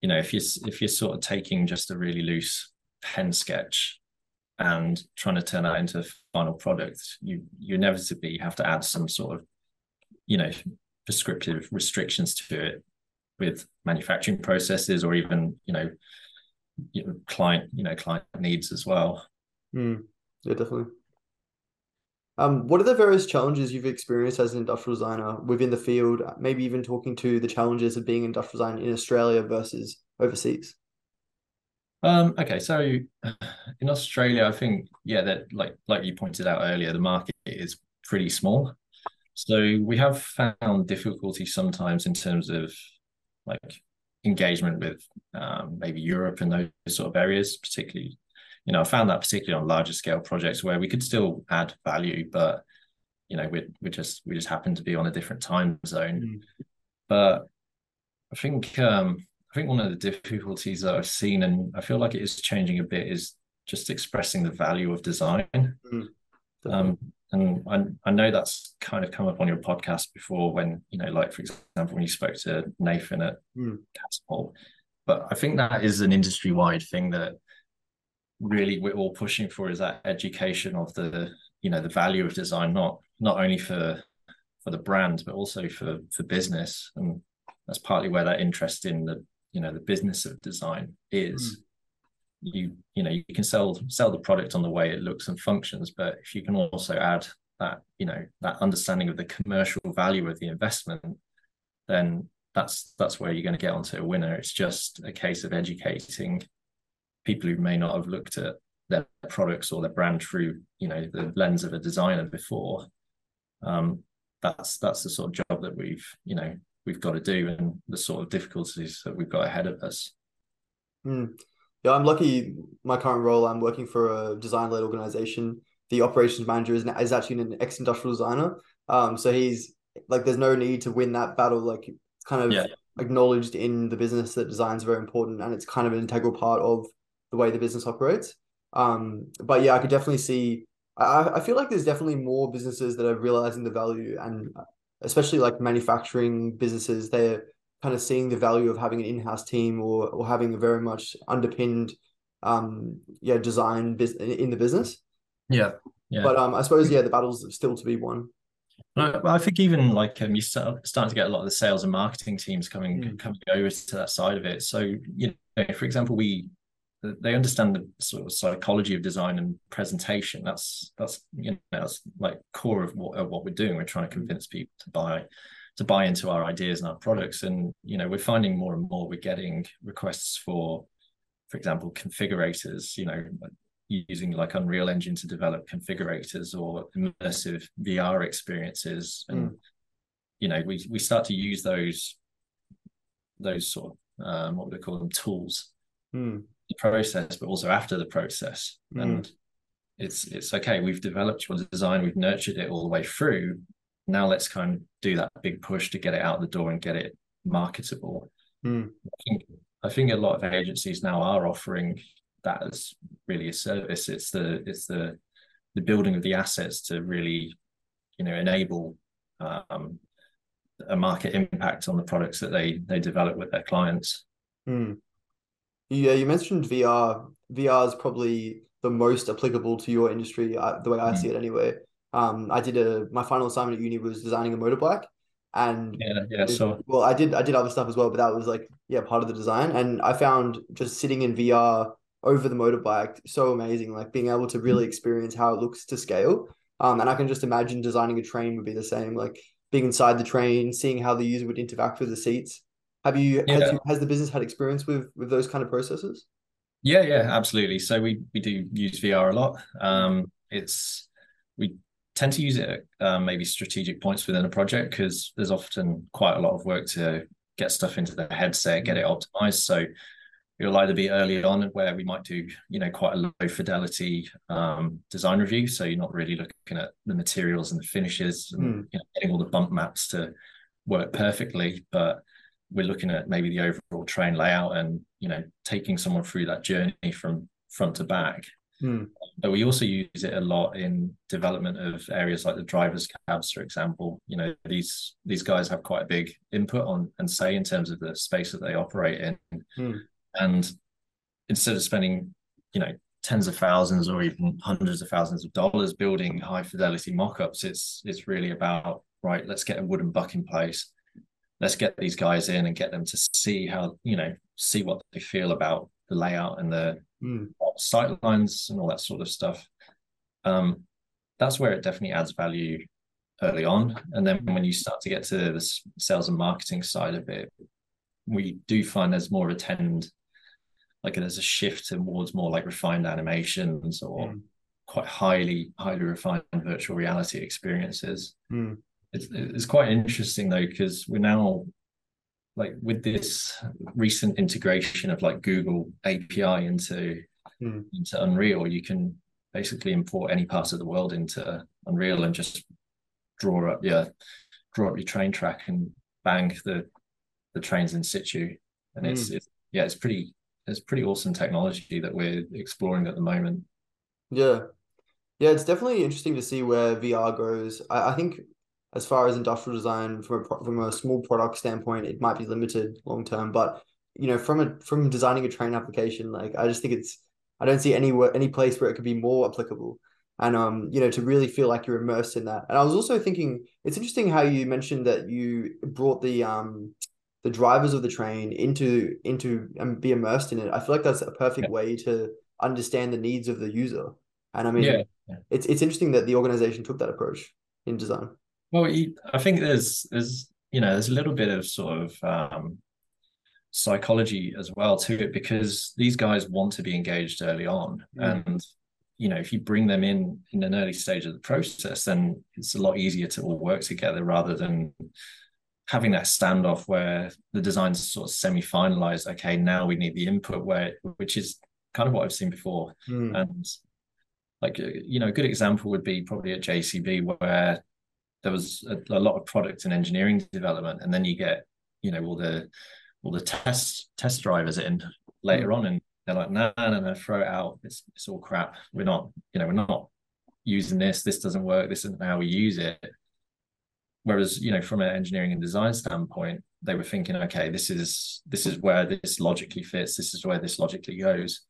you know if you if you're sort of taking just a really loose pen sketch and trying to turn that into a final product you you inevitably have to add some sort of you know prescriptive restrictions to it with manufacturing processes or even you know, client you know client needs as well. Mm, yeah definitely um, what are the various challenges you've experienced as an industrial designer within the field maybe even talking to the challenges of being industrial design in australia versus overseas um, okay so in australia i think yeah that like like you pointed out earlier the market is pretty small so we have found difficulty sometimes in terms of like engagement with um, maybe Europe and those sort of areas, particularly. You know, I found that particularly on larger scale projects where we could still add value, but you know, we we just we just happen to be on a different time zone. Mm. But I think um, I think one of the difficulties that I've seen, and I feel like it is changing a bit, is just expressing the value of design. Mm. Um, and I, I know that's kind of come up on your podcast before when you know like for example when you spoke to nathan at mm. catapult but i think that is an industry wide thing that really we're all pushing for is that education of the you know the value of design not not only for for the brand but also for for business. And that's partly where that interest in the you know the business of design is. Mm you you know you can sell sell the product on the way it looks and functions but if you can also add that you know that understanding of the commercial value of the investment then that's that's where you're going to get onto a winner. It's just a case of educating people who may not have looked at their products or their brand through you know the lens of a designer before um that's that's the sort of job that we've you know we've got to do and the sort of difficulties that we've got ahead of us mm. Yeah, I'm lucky. My current role, I'm working for a design-led organization. The operations manager is, is actually an ex-industrial designer. Um, so he's like, there's no need to win that battle. Like, it's kind of yeah. acknowledged in the business that design is very important, and it's kind of an integral part of the way the business operates. Um, but yeah, I could definitely see. I, I feel like there's definitely more businesses that are realizing the value, and especially like manufacturing businesses, they're kind of seeing the value of having an in-house team or or having a very much underpinned um yeah design bus- in the business yeah yeah but um i suppose yeah the battle's still to be won well, I think even like um, you start starting to get a lot of the sales and marketing teams coming mm. coming over to that side of it. So you know, for example, we they understand the sort of psychology of design and presentation. That's that's you know that's like core of what of what we're doing. We're trying to convince people to buy to buy into our ideas and our products. And you know, we're finding more and more we're getting requests for, for example, configurators. You know, using like Unreal Engine to develop configurators or immersive VR experiences, and mm. you know, we we start to use those those sort of um, what would I call them tools. Mm. The process, but also after the process, mm. and it's it's okay. We've developed your design, we've nurtured it all the way through, now let's kind of do that big push to get it out the door and get it marketable. Mm. I think I think a lot of agencies now are offering that as really a service. It's the it's the the building of the assets to really, you know, enable um, a market impact on the products that they they develop with their clients. Mm. Yeah, you mentioned VR. VR is probably the most applicable to your industry, uh, the way I mm. see it anyway um, I did a my final assignment at uni was designing a motorbike, and yeah, yeah. So well, I did I did other stuff as well, but that was like yeah part of the design. And I found just sitting in VR over the motorbike so amazing, like being able to really experience how it looks to scale. Um, and I can just imagine designing a train would be the same, like being inside the train, seeing how the user would interact with the seats. Have you, yeah. has, you, has the business had experience with with those kind of processes? Yeah, yeah, absolutely. So we we do use VR a lot. Um, it's we tend to use it at um, maybe strategic points within a project because there's often quite a lot of work to get stuff into the headset, get it optimized. So it'll either be early on where we might do, you know, quite a low fidelity um, design review. So you're not really looking at the materials and the finishes and mm. you know, getting all the bump maps to work perfectly. But we're looking at maybe the overall train layout and you know taking someone through that journey from front to back. Hmm. But we also use it a lot in development of areas like the drivers cabs, for example. You know, these these guys have quite a big input on and say in terms of the space that they operate in. Hmm. And instead of spending, you know, tens of thousands or even hundreds of thousands of dollars building high fidelity mock-ups, it's it's really about right, let's get a wooden buck in place. Let's get these guys in and get them to see how, you know, see what they feel about the layout and the Hmm. sight lines and all that sort of stuff. Um, that's where it definitely adds value early on. And then when you start to get to the sales and marketing side of it, we do find there's more of a tend, like there's a shift towards more like refined animations or Hmm. quite highly, highly refined virtual reality experiences. Hmm. It's, it's quite interesting though, because we're now like with this recent integration of like Google API into Hmm. into Unreal, you can basically import any part of the world into Unreal and just draw up your draw up your train track and bang the the trains in situ. And it's, it's yeah, it's pretty it's pretty awesome technology that we're exploring at the moment. Yeah. Yeah, it's definitely interesting to see where VR goes. I, I think as far as industrial design from a, from a small product standpoint, it might be limited long term, but you know, from a from designing a train application, like I just think it's I don't see any any place where it could be more applicable. And um, you know, to really feel like you're immersed in that. And I was also thinking it's interesting how you mentioned that you brought the um the drivers of the train into into and be immersed in it. I feel like that's a perfect Yeah. way to understand the needs of the user. And I mean, Yeah. Yeah. it's it's interesting that the organization took that approach in design. Well, you- I think there's there's you know there's a little bit of sort of um, psychology as well to it because these guys want to be engaged early on, Mm. and you know if you bring them in in an early stage of the process, then it's a lot easier to all work together rather than having that standoff where the design's sort of semi-finalized. Okay, now we need the input where which is kind of what I've seen before Mm. and like uh, you know a good example would be probably at JCB where there was a, a lot of product and engineering development and then you get you know all the all the test test drivers in later mm. on and they're like no no no throw it out. It's it's all crap. We're not you know we're not using this. This doesn't work. This isn't how we use it. Whereas you know from an engineering and design standpoint they were thinking okay this is this is where this logically fits. This is where this logically goes.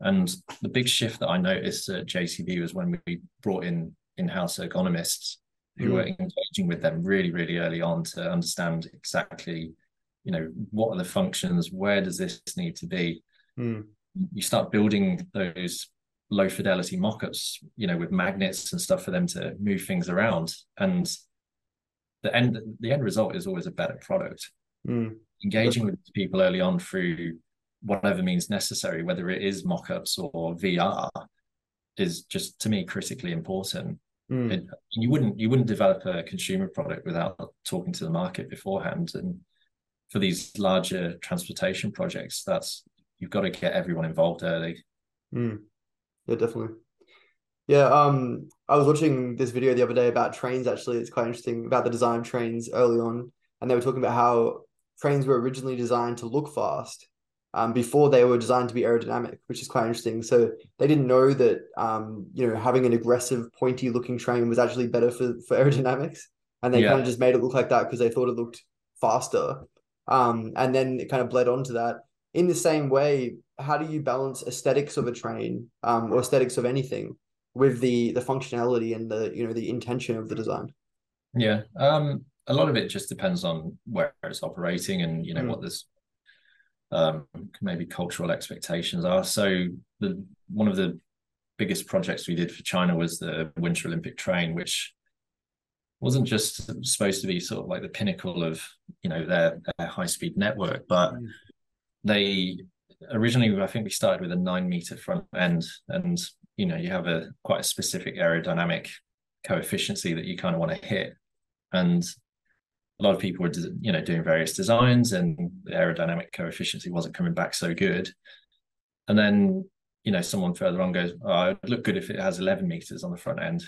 And the big shift that I noticed at JCB was when we brought in in-house ergonomists who Mm. were engaging with them really, really early on to understand exactly, you know, what are the functions, where does this need to be. Mm. You start building those low fidelity mock-ups, you know, with magnets and stuff for them to move things around. And the end the end result is always a better product. Mm. Engaging with people early on through whatever means necessary, whether it is mock-ups or VR, is just to me critically important. Mm. It, you wouldn't you wouldn't develop a consumer product without talking to the market beforehand. And for these larger transportation projects, that's you've got to get everyone involved early. Mm. Yeah, definitely. Yeah, um, I was watching this video the other day about trains. Actually, it's quite interesting about the design of trains early on, and they were talking about how trains were originally designed to look fast, um, before they were designed to be aerodynamic, which is quite interesting. So they didn't know that, um, you know, having an aggressive, pointy-looking train was actually better for for aerodynamics, and they Yeah. kind of just made it look like that because they thought it looked faster. Um, and then it kind of bled onto that. In the same way, how do you balance aesthetics of a train, um, or aesthetics of anything with the the functionality and the you know the intention of the design? Yeah. Um, a lot of it just depends on where it's operating and you know Mm. what this um maybe cultural expectations are. So the one of the biggest projects we did for China was the Winter Olympic train, which wasn't just supposed to be sort of like the pinnacle of you know their, their high speed network, but Mm. they originally I think we started with a nine meter front end, and you know you have a quite a specific aerodynamic coefficiency that you kind of want to hit, and a lot of people were you know doing various designs, and the aerodynamic coefficiency wasn't coming back so good, and then you know someone further on goes, oh, it'd look good if it has 11 meters on the front end,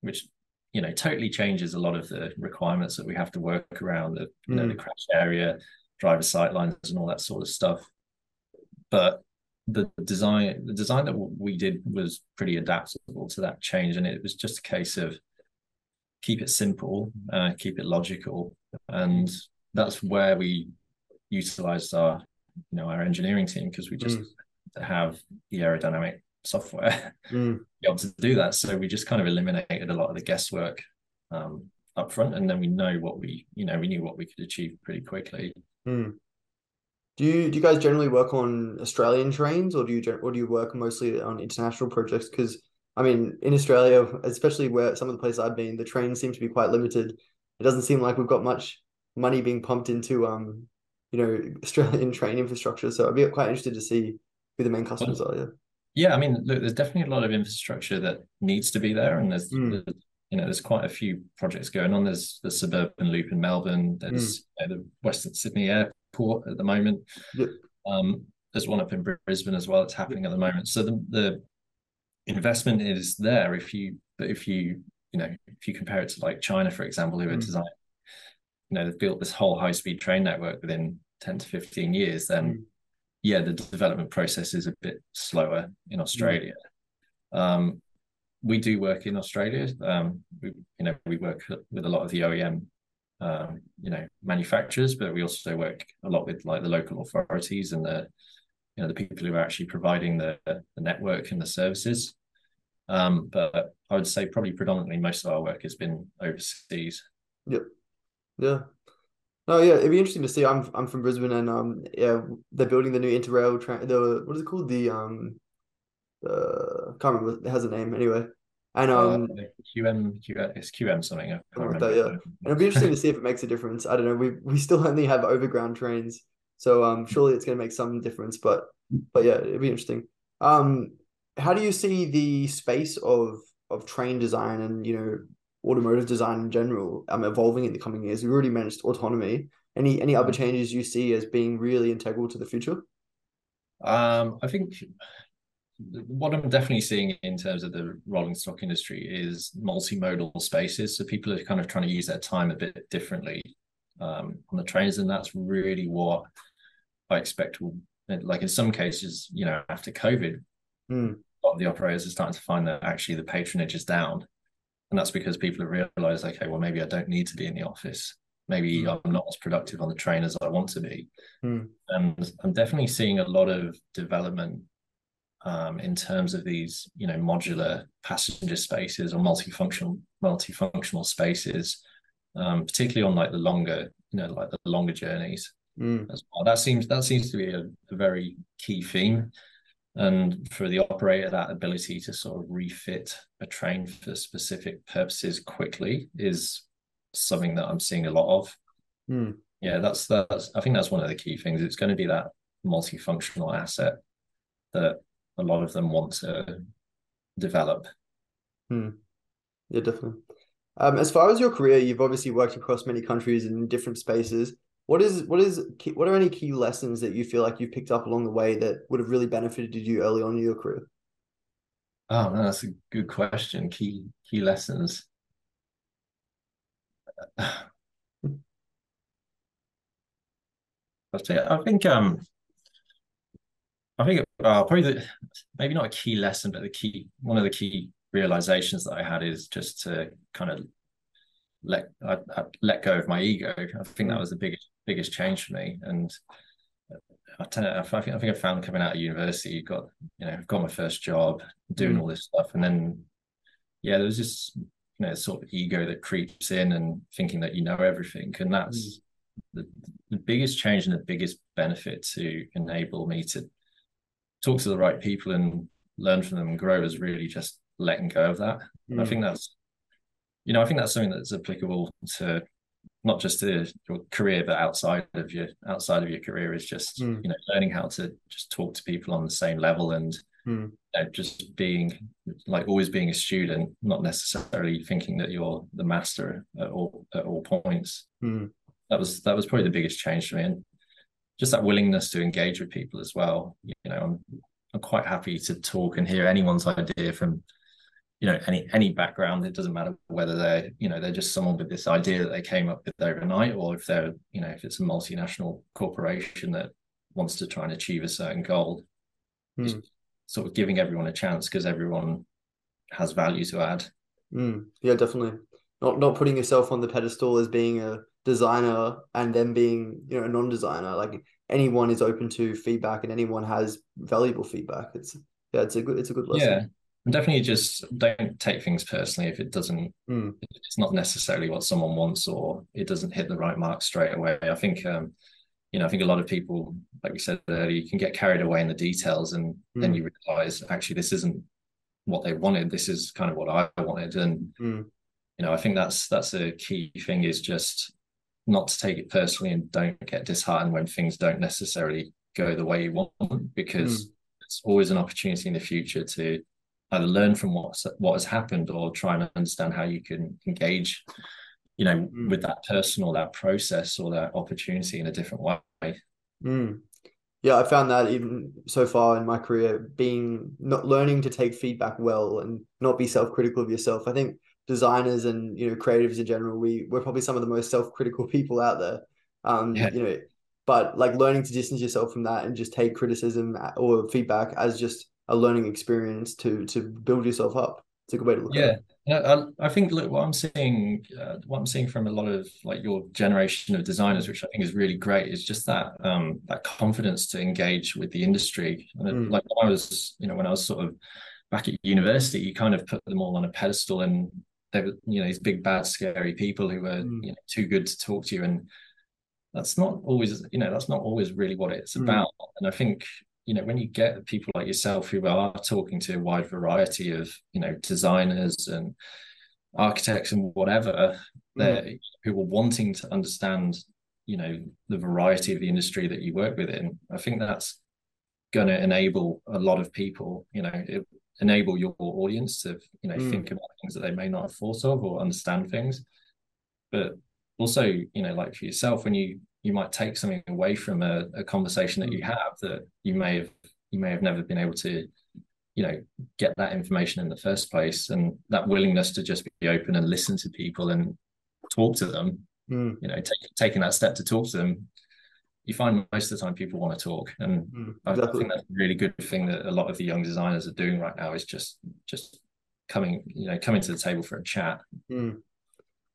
which you know totally changes a lot of the requirements that we have to work around the you know the Mm. crash area driver sightlines and all that sort of stuff. But the design the design that we did was pretty adaptable to that change, and it was just a case of keep it simple, uh, keep it logical, and that's where we utilized our you know our engineering team because we just mm. have the aerodynamic software mm. be able to do that. So we just kind of eliminated a lot of the guesswork um, up front, and then we know what we you know we knew what we could achieve pretty quickly. Mm. Do you do you guys generally work on Australian trains, or do you or do you work mostly on international projects? Because I mean, in Australia, especially where some of the places I've been, the trains seem to be quite limited. It doesn't seem like we've got much money being pumped into um, you know, Australian train infrastructure. So I'd be quite interested to see who the main customers are. Yeah. Yeah, I mean, look, there's definitely a lot of infrastructure that needs to be there, and there's, mm. there's you know, there's quite a few projects going on. There's the suburban loop in Melbourne. There's mm. you know, the Western Sydney Airport at the moment. Yep. Um, there's one up in Brisbane as well. It's happening yep. at the moment. So the, the investment is there if you if you you know if you compare it to like China, for example, who are mm. designing, you know, they've built this whole high speed train network within 10 to 15 years, then mm. yeah, the development process is a bit slower in Australia. Mm. Um, we do work in Australia. Um, we, you know, we work with a lot of the OEM, um, you know, manufacturers, but we also work a lot with like the local authorities and the, you know, the people who are actually providing the, the network and the services. Um, but I would say probably predominantly most of our work has been overseas. Yep. Yeah. Oh yeah, it'd be interesting to see. I'm I'm from Brisbane, and um, yeah, they're building the new interrail train. The what is it called? The um, uh, can't remember. It has a name anyway. And uh, um, uh, QM, QM, it's QM something. I can't That, yeah, and it'd be interesting to see if it makes a difference. I don't know. We we still only have overground trains, so um, surely it's going to make some difference. But but yeah, it'd be interesting. Um, how do you see the space of of train design and you know automotive design in general um, evolving in the coming years? We already mentioned autonomy. Any any other changes you see as being really integral to the future? Um, I think what I'm definitely seeing in terms of the rolling stock industry is multimodal spaces. So people are kind of trying to use their time a bit differently um, on the trains, and that's really what I expect will. Like in some cases, you know, after COVID, mm. a lot of the operators are starting to find that actually the patronage is down, and that's because people have realized, okay, well, maybe I don't need to be in the office. Maybe mm. I'm not as productive on the train as I want to be. Mm. And I'm definitely seeing a lot of development um, in terms of these, you know, modular passenger spaces or multifunctional multifunctional spaces, um, particularly on like the longer, you know, like the longer journeys mm. as well. That seems that seems to be a, a, very key theme, and for the operator, that ability to sort of refit a train for specific purposes quickly is something that I'm seeing a lot of. Mm. Yeah, that's that's. I think that's one of the key things. It's going to be that multifunctional asset that a lot of them want to develop. Hmm. Yeah, definitely. Um, as far as your career, you've obviously worked across many countries in different spaces. What is what is what are any key lessons that you feel like you picked up along the way that would have really benefited you early on in your career? Oh no, that's a good question. Key key lessons. I think um I think uh, probably the, maybe not a key lesson, but the key one of the key realizations that I had is just to kind of let I, I let go of my ego. I think that mm. was the biggest biggest change for me. And I, you, I think I think I found coming out of university, got you know, got my first job, doing mm. all this stuff, and then yeah, there was this you know sort of ego that creeps in and thinking that you know everything, and that's mm. the, the biggest change and the biggest benefit to enable me to talk to the right people and learn from them and grow is really just letting go of that. Mm. I think that's, you know, I think that's something that's applicable to not just to your career, but outside of your outside of your career is just mm. you know learning how to just talk to people on the same level and mm. you know, just being like always being a student, not necessarily thinking that you're the master at all at all points. Mm. That was that was probably the biggest change for me. And just that willingness to engage with people as well. You know, I'm I'm quite happy to talk and hear anyone's idea from you know any any background. It doesn't matter whether they're you know they're just someone with this idea that they came up with overnight or if they're you know if it's a multinational corporation that wants to try and achieve a certain goal. Mm. sort of giving everyone a chance because everyone has value to add. Mm. yeah definitely. Not not putting yourself on the pedestal as being a designer and then being you know a non-designer. Like anyone is open to feedback and anyone has valuable feedback. It's yeah it's a good it's a good lesson. Yeah definitely just don't take things personally if it doesn't mm. it's not necessarily what someone wants or it doesn't hit the right mark straight away i think um you know i think a lot of people like we said earlier you can get carried away in the details and mm. then you realize actually this isn't what they wanted this is kind of what i wanted and mm. you know i think that's that's a key thing is just not to take it personally and don't get disheartened when things don't necessarily go the way you want because it's always an opportunity in the future to either learn from what's what has happened or try and understand how you can engage you know mm. with that person or that process or that opportunity in a different way mm. yeah i found that even so far in my career being not learning to take feedback well and not be self-critical of yourself i think designers and you know creatives in general we we're probably some of the most self-critical people out there um yeah. you know but like learning to distance yourself from that and just take criticism or feedback as just a learning experience to to build yourself up. It's a good way to look yeah. at it. Yeah, I, I think look what I'm seeing, uh, what I'm seeing from a lot of like your generation of designers, which I think is really great, is just that um, that confidence to engage with the industry. And mm. like when I was, you know, when I was sort of back at university, you kind of put them all on a pedestal, and they were, you know, these big bad scary people who were mm. you know, too good to talk to you, and that's not always, you know, that's not always really what it's mm. about. And I think you know when you get people like yourself who are talking to a wide variety of you know designers and architects and whatever mm. who are wanting to understand you know the variety of the industry that you work within i think that's going to enable a lot of people you know it, enable your audience to you know mm. think about things that they may not have thought of or understand things but also you know like for yourself when you you might take something away from a, a conversation that you mm. have that you may have you may have never been able to you know get that information in the first place and that willingness to just be open and listen to people and talk to them mm. you know take, taking that step to talk to them you find most of the time people want to talk and mm, exactly. I, I, think that's a really good thing that a lot of the young designers are doing right now is just just coming you know coming to the table for a chat mm.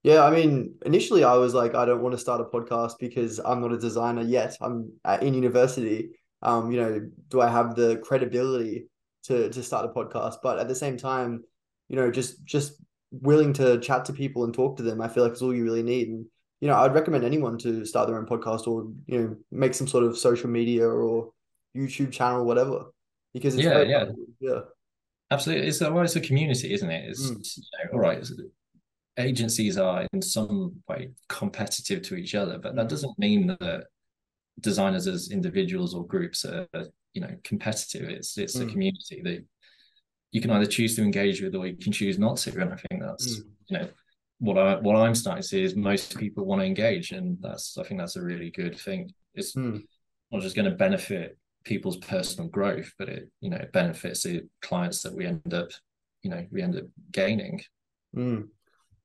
Yeah, I mean, initially I was like, I don't want to start a podcast because I'm not a designer yet. I'm at, in university. Um, you know, do I have the credibility to to start a podcast? But at the same time, you know, just just willing to chat to people and talk to them, I feel like is all you really need. And you know, I'd recommend anyone to start their own podcast or you know make some sort of social media or YouTube channel, whatever. Because it's yeah, yeah, yeah. Absolutely, it's a, well, it's a community, isn't it? It's mm. you know, all right agencies are in some way competitive to each other, but that mm. doesn't mean that designers as individuals or groups are you know competitive. It's it's mm. a community that you can either choose to engage with or you can choose not to. And I think that's mm. you know what I what I'm starting to see is most people want to engage, and that's I think that's a really good thing. It's mm. not just going to benefit people's personal growth, but it you know it benefits the clients that we end up you know we end up gaining. Mm.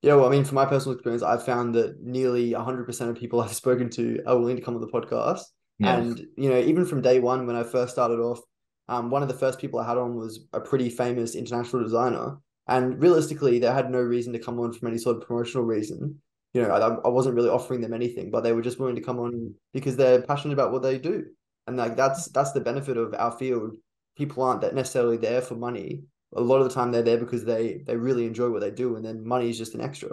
Yeah, well, I mean, from my personal experience, I've found that nearly 100% of people I've spoken to are willing to come on the podcast. And, you know, even from day one, when I first started off, um, one of the first people I had on was a pretty famous international designer. And realistically, they had no reason to come on from any sort of promotional reason. You know, I, I wasn't really offering them anything, but they were just willing to come on because they're passionate about what they do. And like that's that's the benefit of our field. People aren't that necessarily there for money a lot of the time they're there because they they really enjoy what they do and then money is just an extra.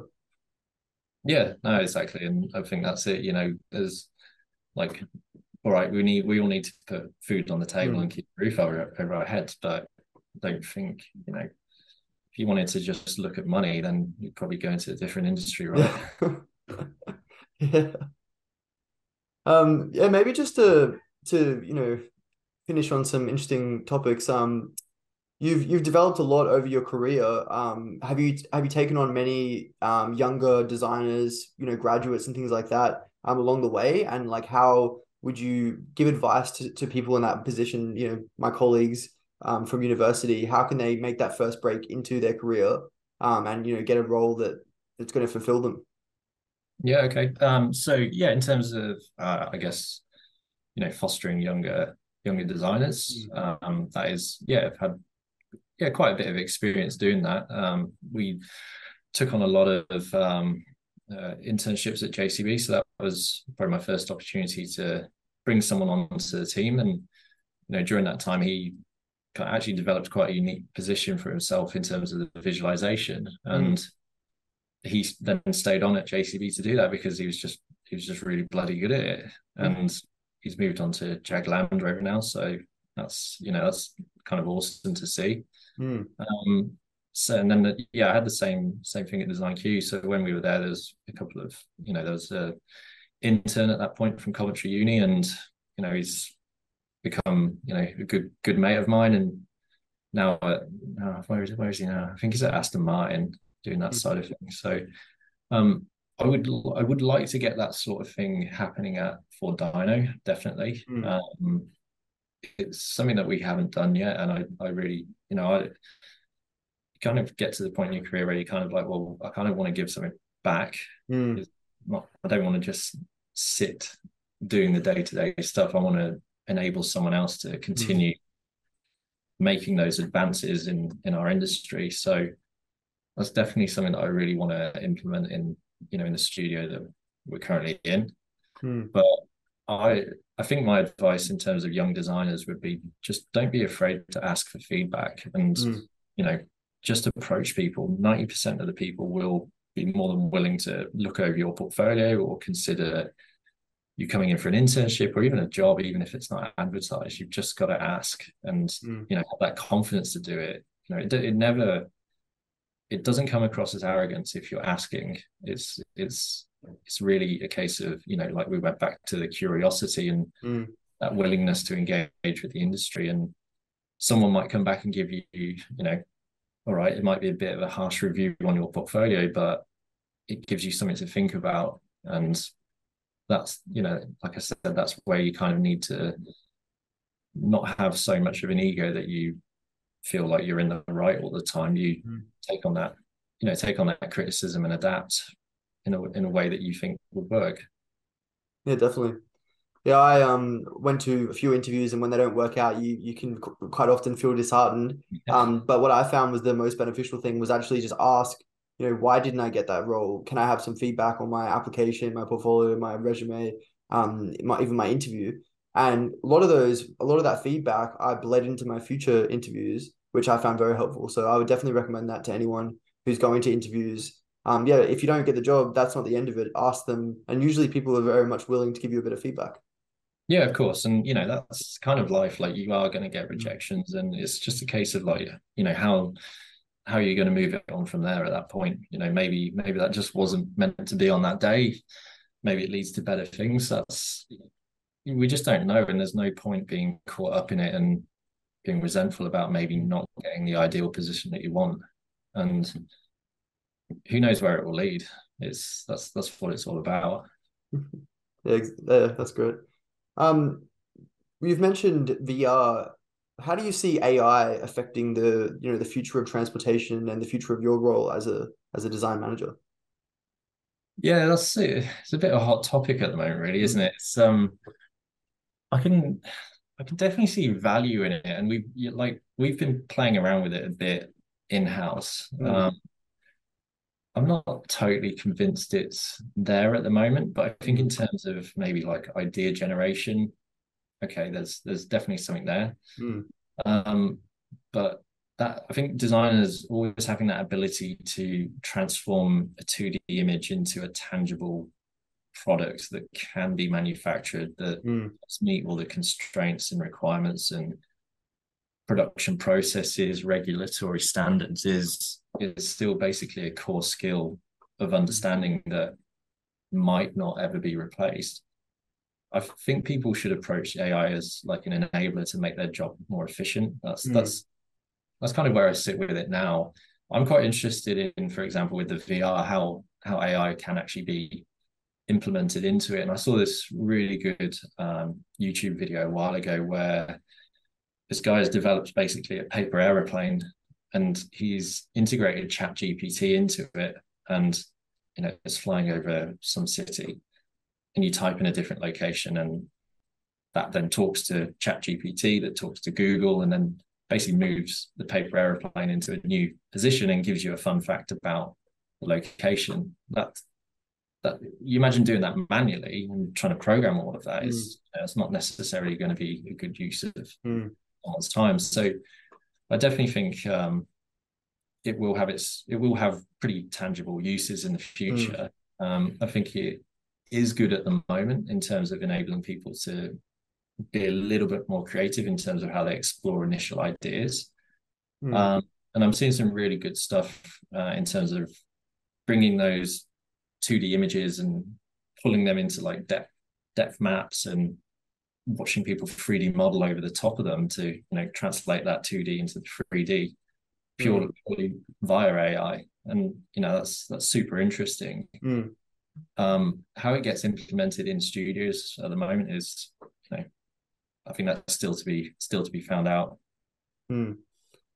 Yeah no exactly and i think that's it you know there's like all right we need we all need to put food on the table mm. and keep a roof over, over our heads but I don't think you know if you wanted to just look at money then you'd probably go into a different industry right? Yeah. Um yeah maybe just to to you know finish on some interesting topics um you've you've developed a lot over your career. Um, have you have you taken on many um, younger designers, you know, graduates and things like that um, along the way? And like, how would you give advice to, to people in that position? You know, my colleagues um, from university, how can they make that first break into their career um, and you know get a role that that's going to fulfill them? Yeah. Okay. Um, so yeah, in terms of uh, I guess you know fostering younger younger designers, mm. um, that is yeah, I've had yeah quite a bit of experience doing that. Um, we took on a lot of um, uh, internships at JCB, so that was probably my first opportunity to bring someone onto the team. And you know, during that time, he actually developed quite a unique position for himself in terms of the visualization, and mm. he then stayed on at JCB to do that because he was just he was just really bloody good at it, mm. and he's moved on to Jag Land Rover now. So that's you know that's kind of awesome to see. Mm. Um, so and then the, yeah, I had the same same thing at Design Q. So when we were there, there's a couple of you know there was a intern at that point from Coventry Uni, and you know he's become you know a good good mate of mine, and now uh, where is where is he now? I think he's at Aston Martin doing that mm-hmm. side of things. So um, I would I would like to get that sort of thing happening at Fordyno definitely. Mm. Um, it's something that we haven't done yet, and I I really you know I kind of get to the point in your career where you kind of like, well, I kind of want to give something back. Mm. Not, I don't want to just sit doing the day to day stuff. I want to enable someone else to continue mm. making those advances in in our industry. So that's definitely something that I really want to implement in you know in the studio that we're currently in. Mm. But I I think my advice in terms of young designers would be just don't be afraid to ask for feedback and mm. you know just approach people. 90% of the people will be more than willing to look over your portfolio or consider you coming in for an internship or even a job, even if it's not advertised. You've just got to ask and mm. you know have that confidence to do it. You know, it, it never it doesn't come across as arrogance if you're asking. It's it's it's really a case of you know like we went back to the curiosity and mm. that willingness to engage with the industry and someone might come back and give you you know all right, it might be a bit of a harsh review on your portfolio, but it gives you something to think about. And that's, you know, like I said, that's where you kind of need to not have so much of an ego that you feel like you're in the right all the time. You mm. take on that, you know, take on that criticism and adapt in a in a way that you think would work. Yeah, definitely. Yeah, I um went to a few interviews, and when they don't work out, you you can quite often feel disheartened. Yeah. Um, but what I found was the most beneficial thing was actually just ask, you know, why didn't I get that role? Can I have some feedback on my application, my portfolio, my resume, um, my even my interview? And a lot of those, a lot of that feedback, I bled into my future interviews, which I found very helpful. So I would definitely recommend that to anyone who's going to interviews. Um, yeah, if you don't get the job, that's not the end of it. Ask them, and usually people are very much willing to give you a bit of feedback. Yeah, of course. And you know, that's kind of life. Like you are going to get rejections and it's just a case of like, you know, how how are you going to move it on from there at that point? You know, maybe maybe that just wasn't meant to be on that day. Maybe it leads to better things. That's we just don't know. And there's no point being caught up in it and being resentful about maybe not getting the ideal position that you want. And who knows where it will lead. It's that's that's what it's all about. yeah, yeah that's great. Um, you've mentioned VR. How do you see AI affecting the you know the future of transportation and the future of your role as a as a design manager? Yeah, that's it. It's a bit of a hot topic at the moment, really, isn't it? It's um, I can I can definitely see value in it, and we like we've been playing around with it a bit in house. Mm. Um, I'm not totally convinced it's there at the moment, but I think in terms of maybe like idea generation, okay, there's there's definitely something there. Mm. Um, but that I think designers always having that ability to transform a 2D image into a tangible product that can be manufactured that mm. meet all the constraints and requirements and production processes, regulatory standards is is still basically a core skill of understanding that might not ever be replaced. I think people should approach AI as like an enabler to make their job more efficient. That's mm. that's that's kind of where I sit with it now. I'm quite interested in, for example, with the VR, how how AI can actually be implemented into it. And I saw this really good um, YouTube video a while ago where this guy has developed basically a paper aeroplane and he's integrated chat gpt into it and you know it's flying over some city and you type in a different location and that then talks to chat gpt that talks to google and then basically moves the paper aeroplane into a new position and gives you a fun fact about the location that that you imagine doing that manually and trying to program all of that mm. is it's not necessarily going to be a good use of mm. Someone's time so i definitely think um, it will have its it will have pretty tangible uses in the future. Mm. Um, I think it is good at the moment in terms of enabling people to be a little bit more creative in terms of how they explore initial ideas. Mm. Um, and I'm seeing some really good stuff uh, in terms of bringing those 2D images and pulling them into like depth depth maps and watching people 3D model over the top of them to you know translate that 2D into 3D purely, mm. purely via AI, and you know that's that's super interesting. Mm. Um, how it gets implemented in studios at the moment is, you know, I think that's still to be still to be found out. Mm.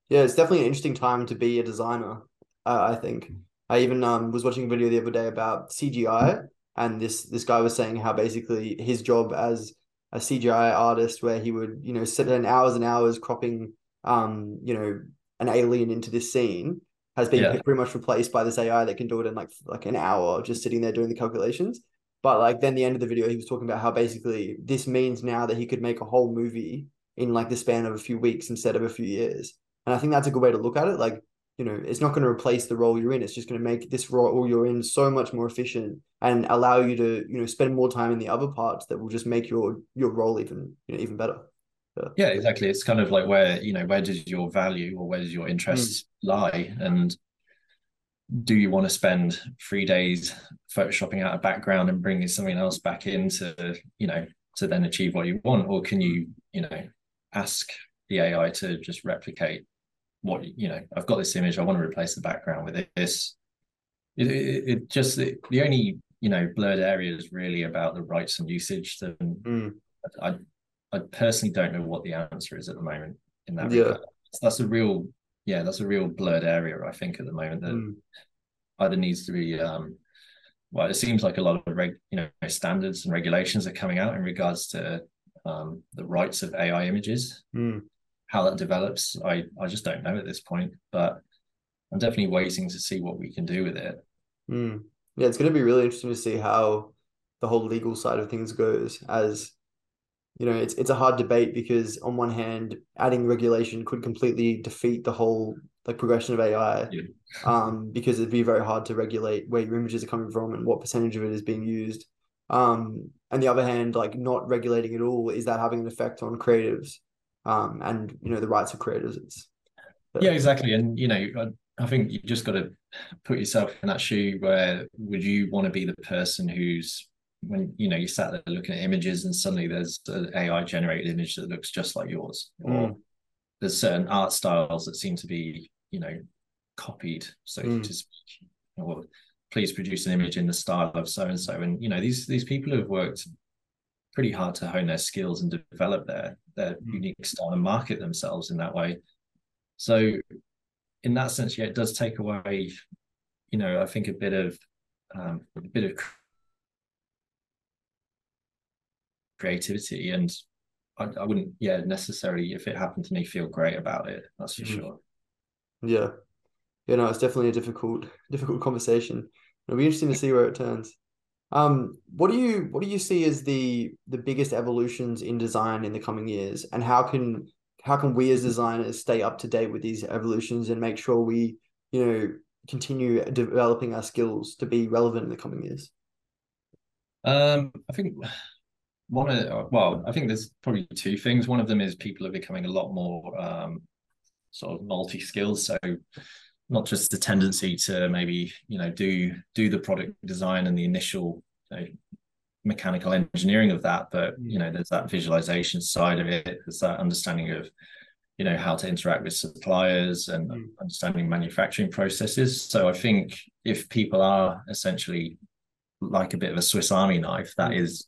Yeah, it's definitely an interesting time to be a designer. Uh, I think I even um, was watching a video the other day about CGI, and this this guy was saying how basically his job as a CGI artist, where he would you know sit in hours and hours cropping um you know an alien into this scene has been yeah. pretty much replaced by this AI that can do it in like like an hour, just sitting there doing the calculations. But like then the end of the video, he was talking about how basically this means now that he could make a whole movie in like the span of a few weeks instead of a few years. And I think that's a good way to look at it. Like, you know, it's not going to replace the role you're in. It's just going to make this role you're in so much more efficient and allow you to, you know, spend more time in the other parts that will just make your your role even, you know, even better yeah exactly it's kind of like where you know where does your value or where does your interests mm. lie and do you want to spend three days photoshopping out a background and bringing something else back in to you know to then achieve what you want or can you you know ask the ai to just replicate what you know i've got this image i want to replace the background with this it, it, it just it, the only you know blurred area is really about the rights and usage then mm. I, I personally don't know what the answer is at the moment in that. Yeah. Regard. That's a real, yeah, that's a real blurred area. I think at the moment that mm. either needs to be, um, well, it seems like a lot of reg, you know, standards and regulations are coming out in regards to um, the rights of AI images. Mm. How that develops, I I just don't know at this point. But I'm definitely waiting to see what we can do with it. Mm. Yeah, it's going to be really interesting to see how the whole legal side of things goes as you know, it's it's a hard debate because on one hand, adding regulation could completely defeat the whole like progression of AI, yeah. um, because it'd be very hard to regulate where your images are coming from and what percentage of it is being used. Um, and the other hand, like not regulating at all, is that having an effect on creatives, um, and you know the rights of creators? It's but... yeah, exactly, and you know, I, I think you just got to put yourself in that shoe. Where would you want to be the person who's when you know you sat there looking at images and suddenly there's an AI generated image that looks just like yours, or mm. there's certain art styles that seem to be you know copied, so mm. to speak. Or please produce an image in the style of so and so, and you know these these people have worked pretty hard to hone their skills and develop their their mm. unique style and market themselves in that way. So in that sense, yeah, it does take away, you know, I think a bit of um, a bit of creativity and I, I, wouldn't yeah necessarily if it happened to me feel great about it that's for mm. sure yeah you know, it's definitely a difficult difficult conversation it'll be interesting to see where it turns um what do you what do you see as the the biggest evolutions in design in the coming years and how can how can we as designers stay up to date with these evolutions and make sure we you know continue developing our skills to be relevant in the coming years um i think one of well, I think there's probably two things. One of them is people are becoming a lot more um, sort of multi-skilled. So not just the tendency to maybe you know do do the product design and the initial you know, mechanical engineering of that, but you know there's that visualization side of it. There's that understanding of you know how to interact with suppliers and mm. understanding manufacturing processes. So I think if people are essentially like a bit of a Swiss Army knife, that mm. is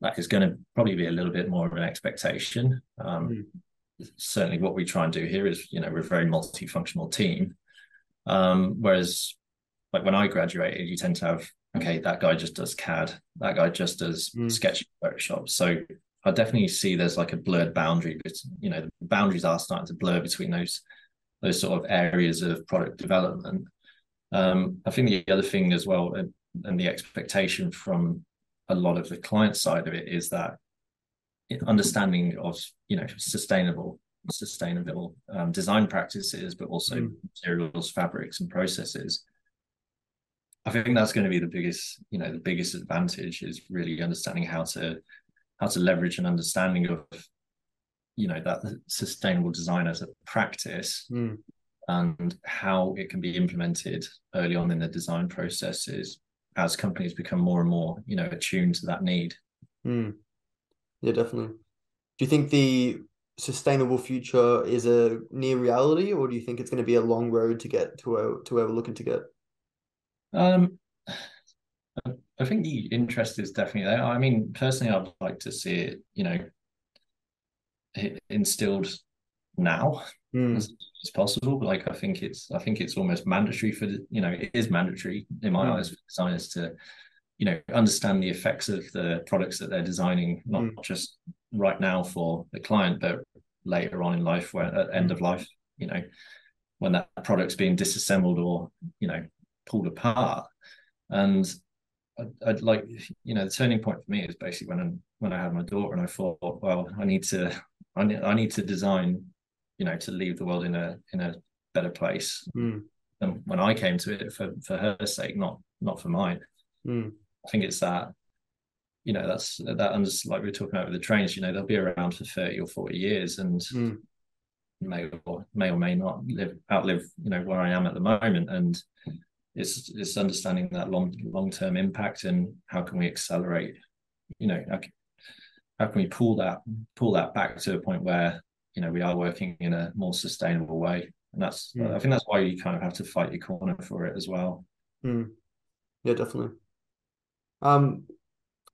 that is going to probably be a little bit more of an expectation. Um, mm. certainly what we try and do here is you know we're a very multifunctional team um, whereas like when i graduated you tend to have okay that guy just does cad that guy just does mm. sketch so i definitely see there's like a blurred boundary but you know the boundaries are starting to blur between those those sort of areas of product development um, i think the other thing as well and, and the expectation from a lot of the client side of it is that understanding of you know sustainable sustainable um, design practices but also mm. materials fabrics and processes i think that's going to be the biggest you know the biggest advantage is really understanding how to how to leverage an understanding of you know that sustainable design as a practice mm. and how it can be implemented early on in the design processes as companies become more and more you know attuned to that need mm. Yeah, definitely. Do you think the sustainable future is a near reality, or do you think it's going to be a long road to get to where to where we're looking to get? Um, I think the interest is definitely there. I mean, personally, I'd like to see it, you know, instilled now mm. as, as, possible. But like, I think it's, I think it's almost mandatory for the, you know, it is mandatory in my mm. eyes for designers to you know understand the effects of the products that they're designing not mm. just right now for the client but later on in life where at end of life you know when that product's being disassembled or you know pulled apart and I'd, I'd, like you know the turning point for me is basically when I, when I had my daughter and I thought well I need to I need, I need to design you know to leave the world in a in a better place mm. than when I came to it for for her sake not not for mine Mm. I think it's that, you know, that's that under like we are talking about with the trains, you know, they'll be around for 30 or 40 years and mm. may or may or may not live outlive, you know, where I am at the moment. And it's it's understanding that long long term impact and how can we accelerate, you know, how can, how can we pull that pull that back to a point where you know we are working in a more sustainable way and that's mm. i think that's why you kind of have to fight your corner for it as well mm. yeah definitely um,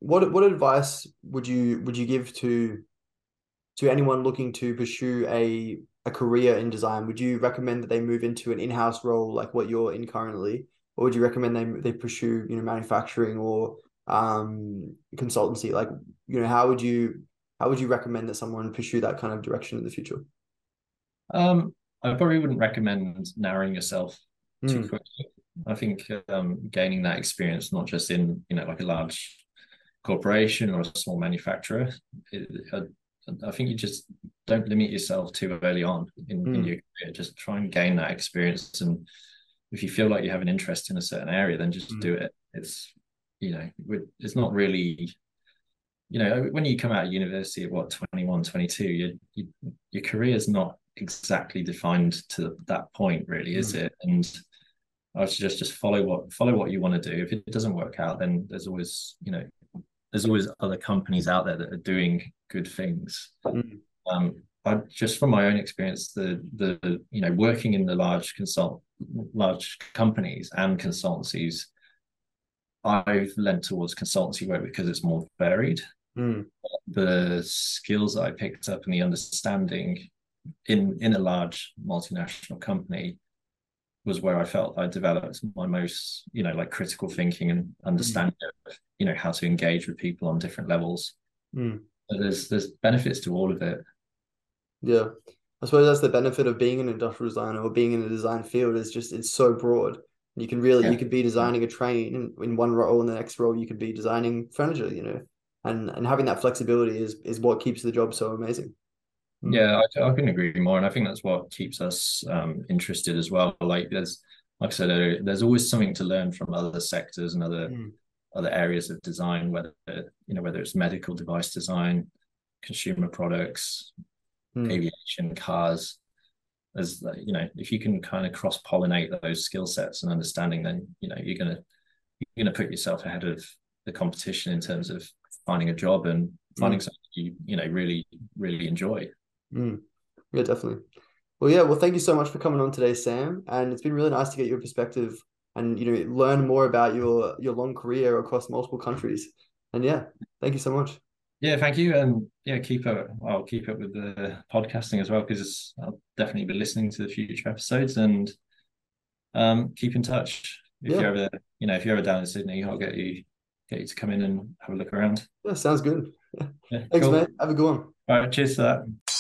what what advice would you would you give to to anyone looking to pursue a a career in design? Would you recommend that they move into an in house role like what you're in currently, or would you recommend they they pursue you know manufacturing or um consultancy? Like you know how would you how would you recommend that someone pursue that kind of direction in the future? Um, I probably wouldn't recommend narrowing yourself too mm. quickly. I think um, gaining that experience, not just in you know like a large corporation or a small manufacturer, it, I, I, think you just don't limit yourself too early on in, mm. in, hmm. your career. Just try and gain that experience, and if you feel like you have an interest in a certain area, then just mm. do it. It's you know it's not really you know when you come out of university at what 21 22 you, you, your career is not exactly defined to that point really is mm. it and I would suggest just follow what follow what you want to do. If it doesn't work out, then there's always you know there's always other companies out there that are doing good things. Mm. Um, I just from my own experience, the the you know working in the large consult large companies and consultancies, I've lent towards consultancy work because it's more varied. Mm. The skills that I picked up and the understanding in in a large multinational company was where I felt I developed my most, you know, like critical thinking and understanding mm. of, you know, how to engage with people on different levels. Mm. there's there's benefits to all of it. Yeah. I suppose that's the benefit of being an industrial designer or being in the design field is just it's so broad. You can really yeah. you could be designing a train in, in one role, in the next role you could be designing furniture, you know. And and having that flexibility is is what keeps the job so amazing. Mm. Yeah, I, I can agree more, and I think that's what keeps us um, interested as well. Like there's, like I said, there's always something to learn from other sectors and other mm. Other areas of design, whether you know whether it's medical device design, consumer products, mm. aviation, cars. As you know, if you can kind of cross pollinate those skill sets and understanding, then you know you're gonna you're gonna put yourself ahead of the competition in terms of finding a job and finding mm. something you you know really really enjoy. Mm. Yeah, definitely. Well, yeah. Well, thank you so much for coming on today, Sam. And it's been really nice to get your perspective and you know learn more about your your long career across multiple countries. And yeah, thank you so much. Yeah, thank you, and yeah, keep up. I'll keep up with the podcasting as well because I'll definitely be listening to the future episodes and um, keep in touch. If yeah. you're ever, you know, if you're ever down in Sydney, I'll get you get you to come in and have a look around. Yeah, sounds good. Yeah, Thanks, cool. mate. Have a good one. All right, cheers for that.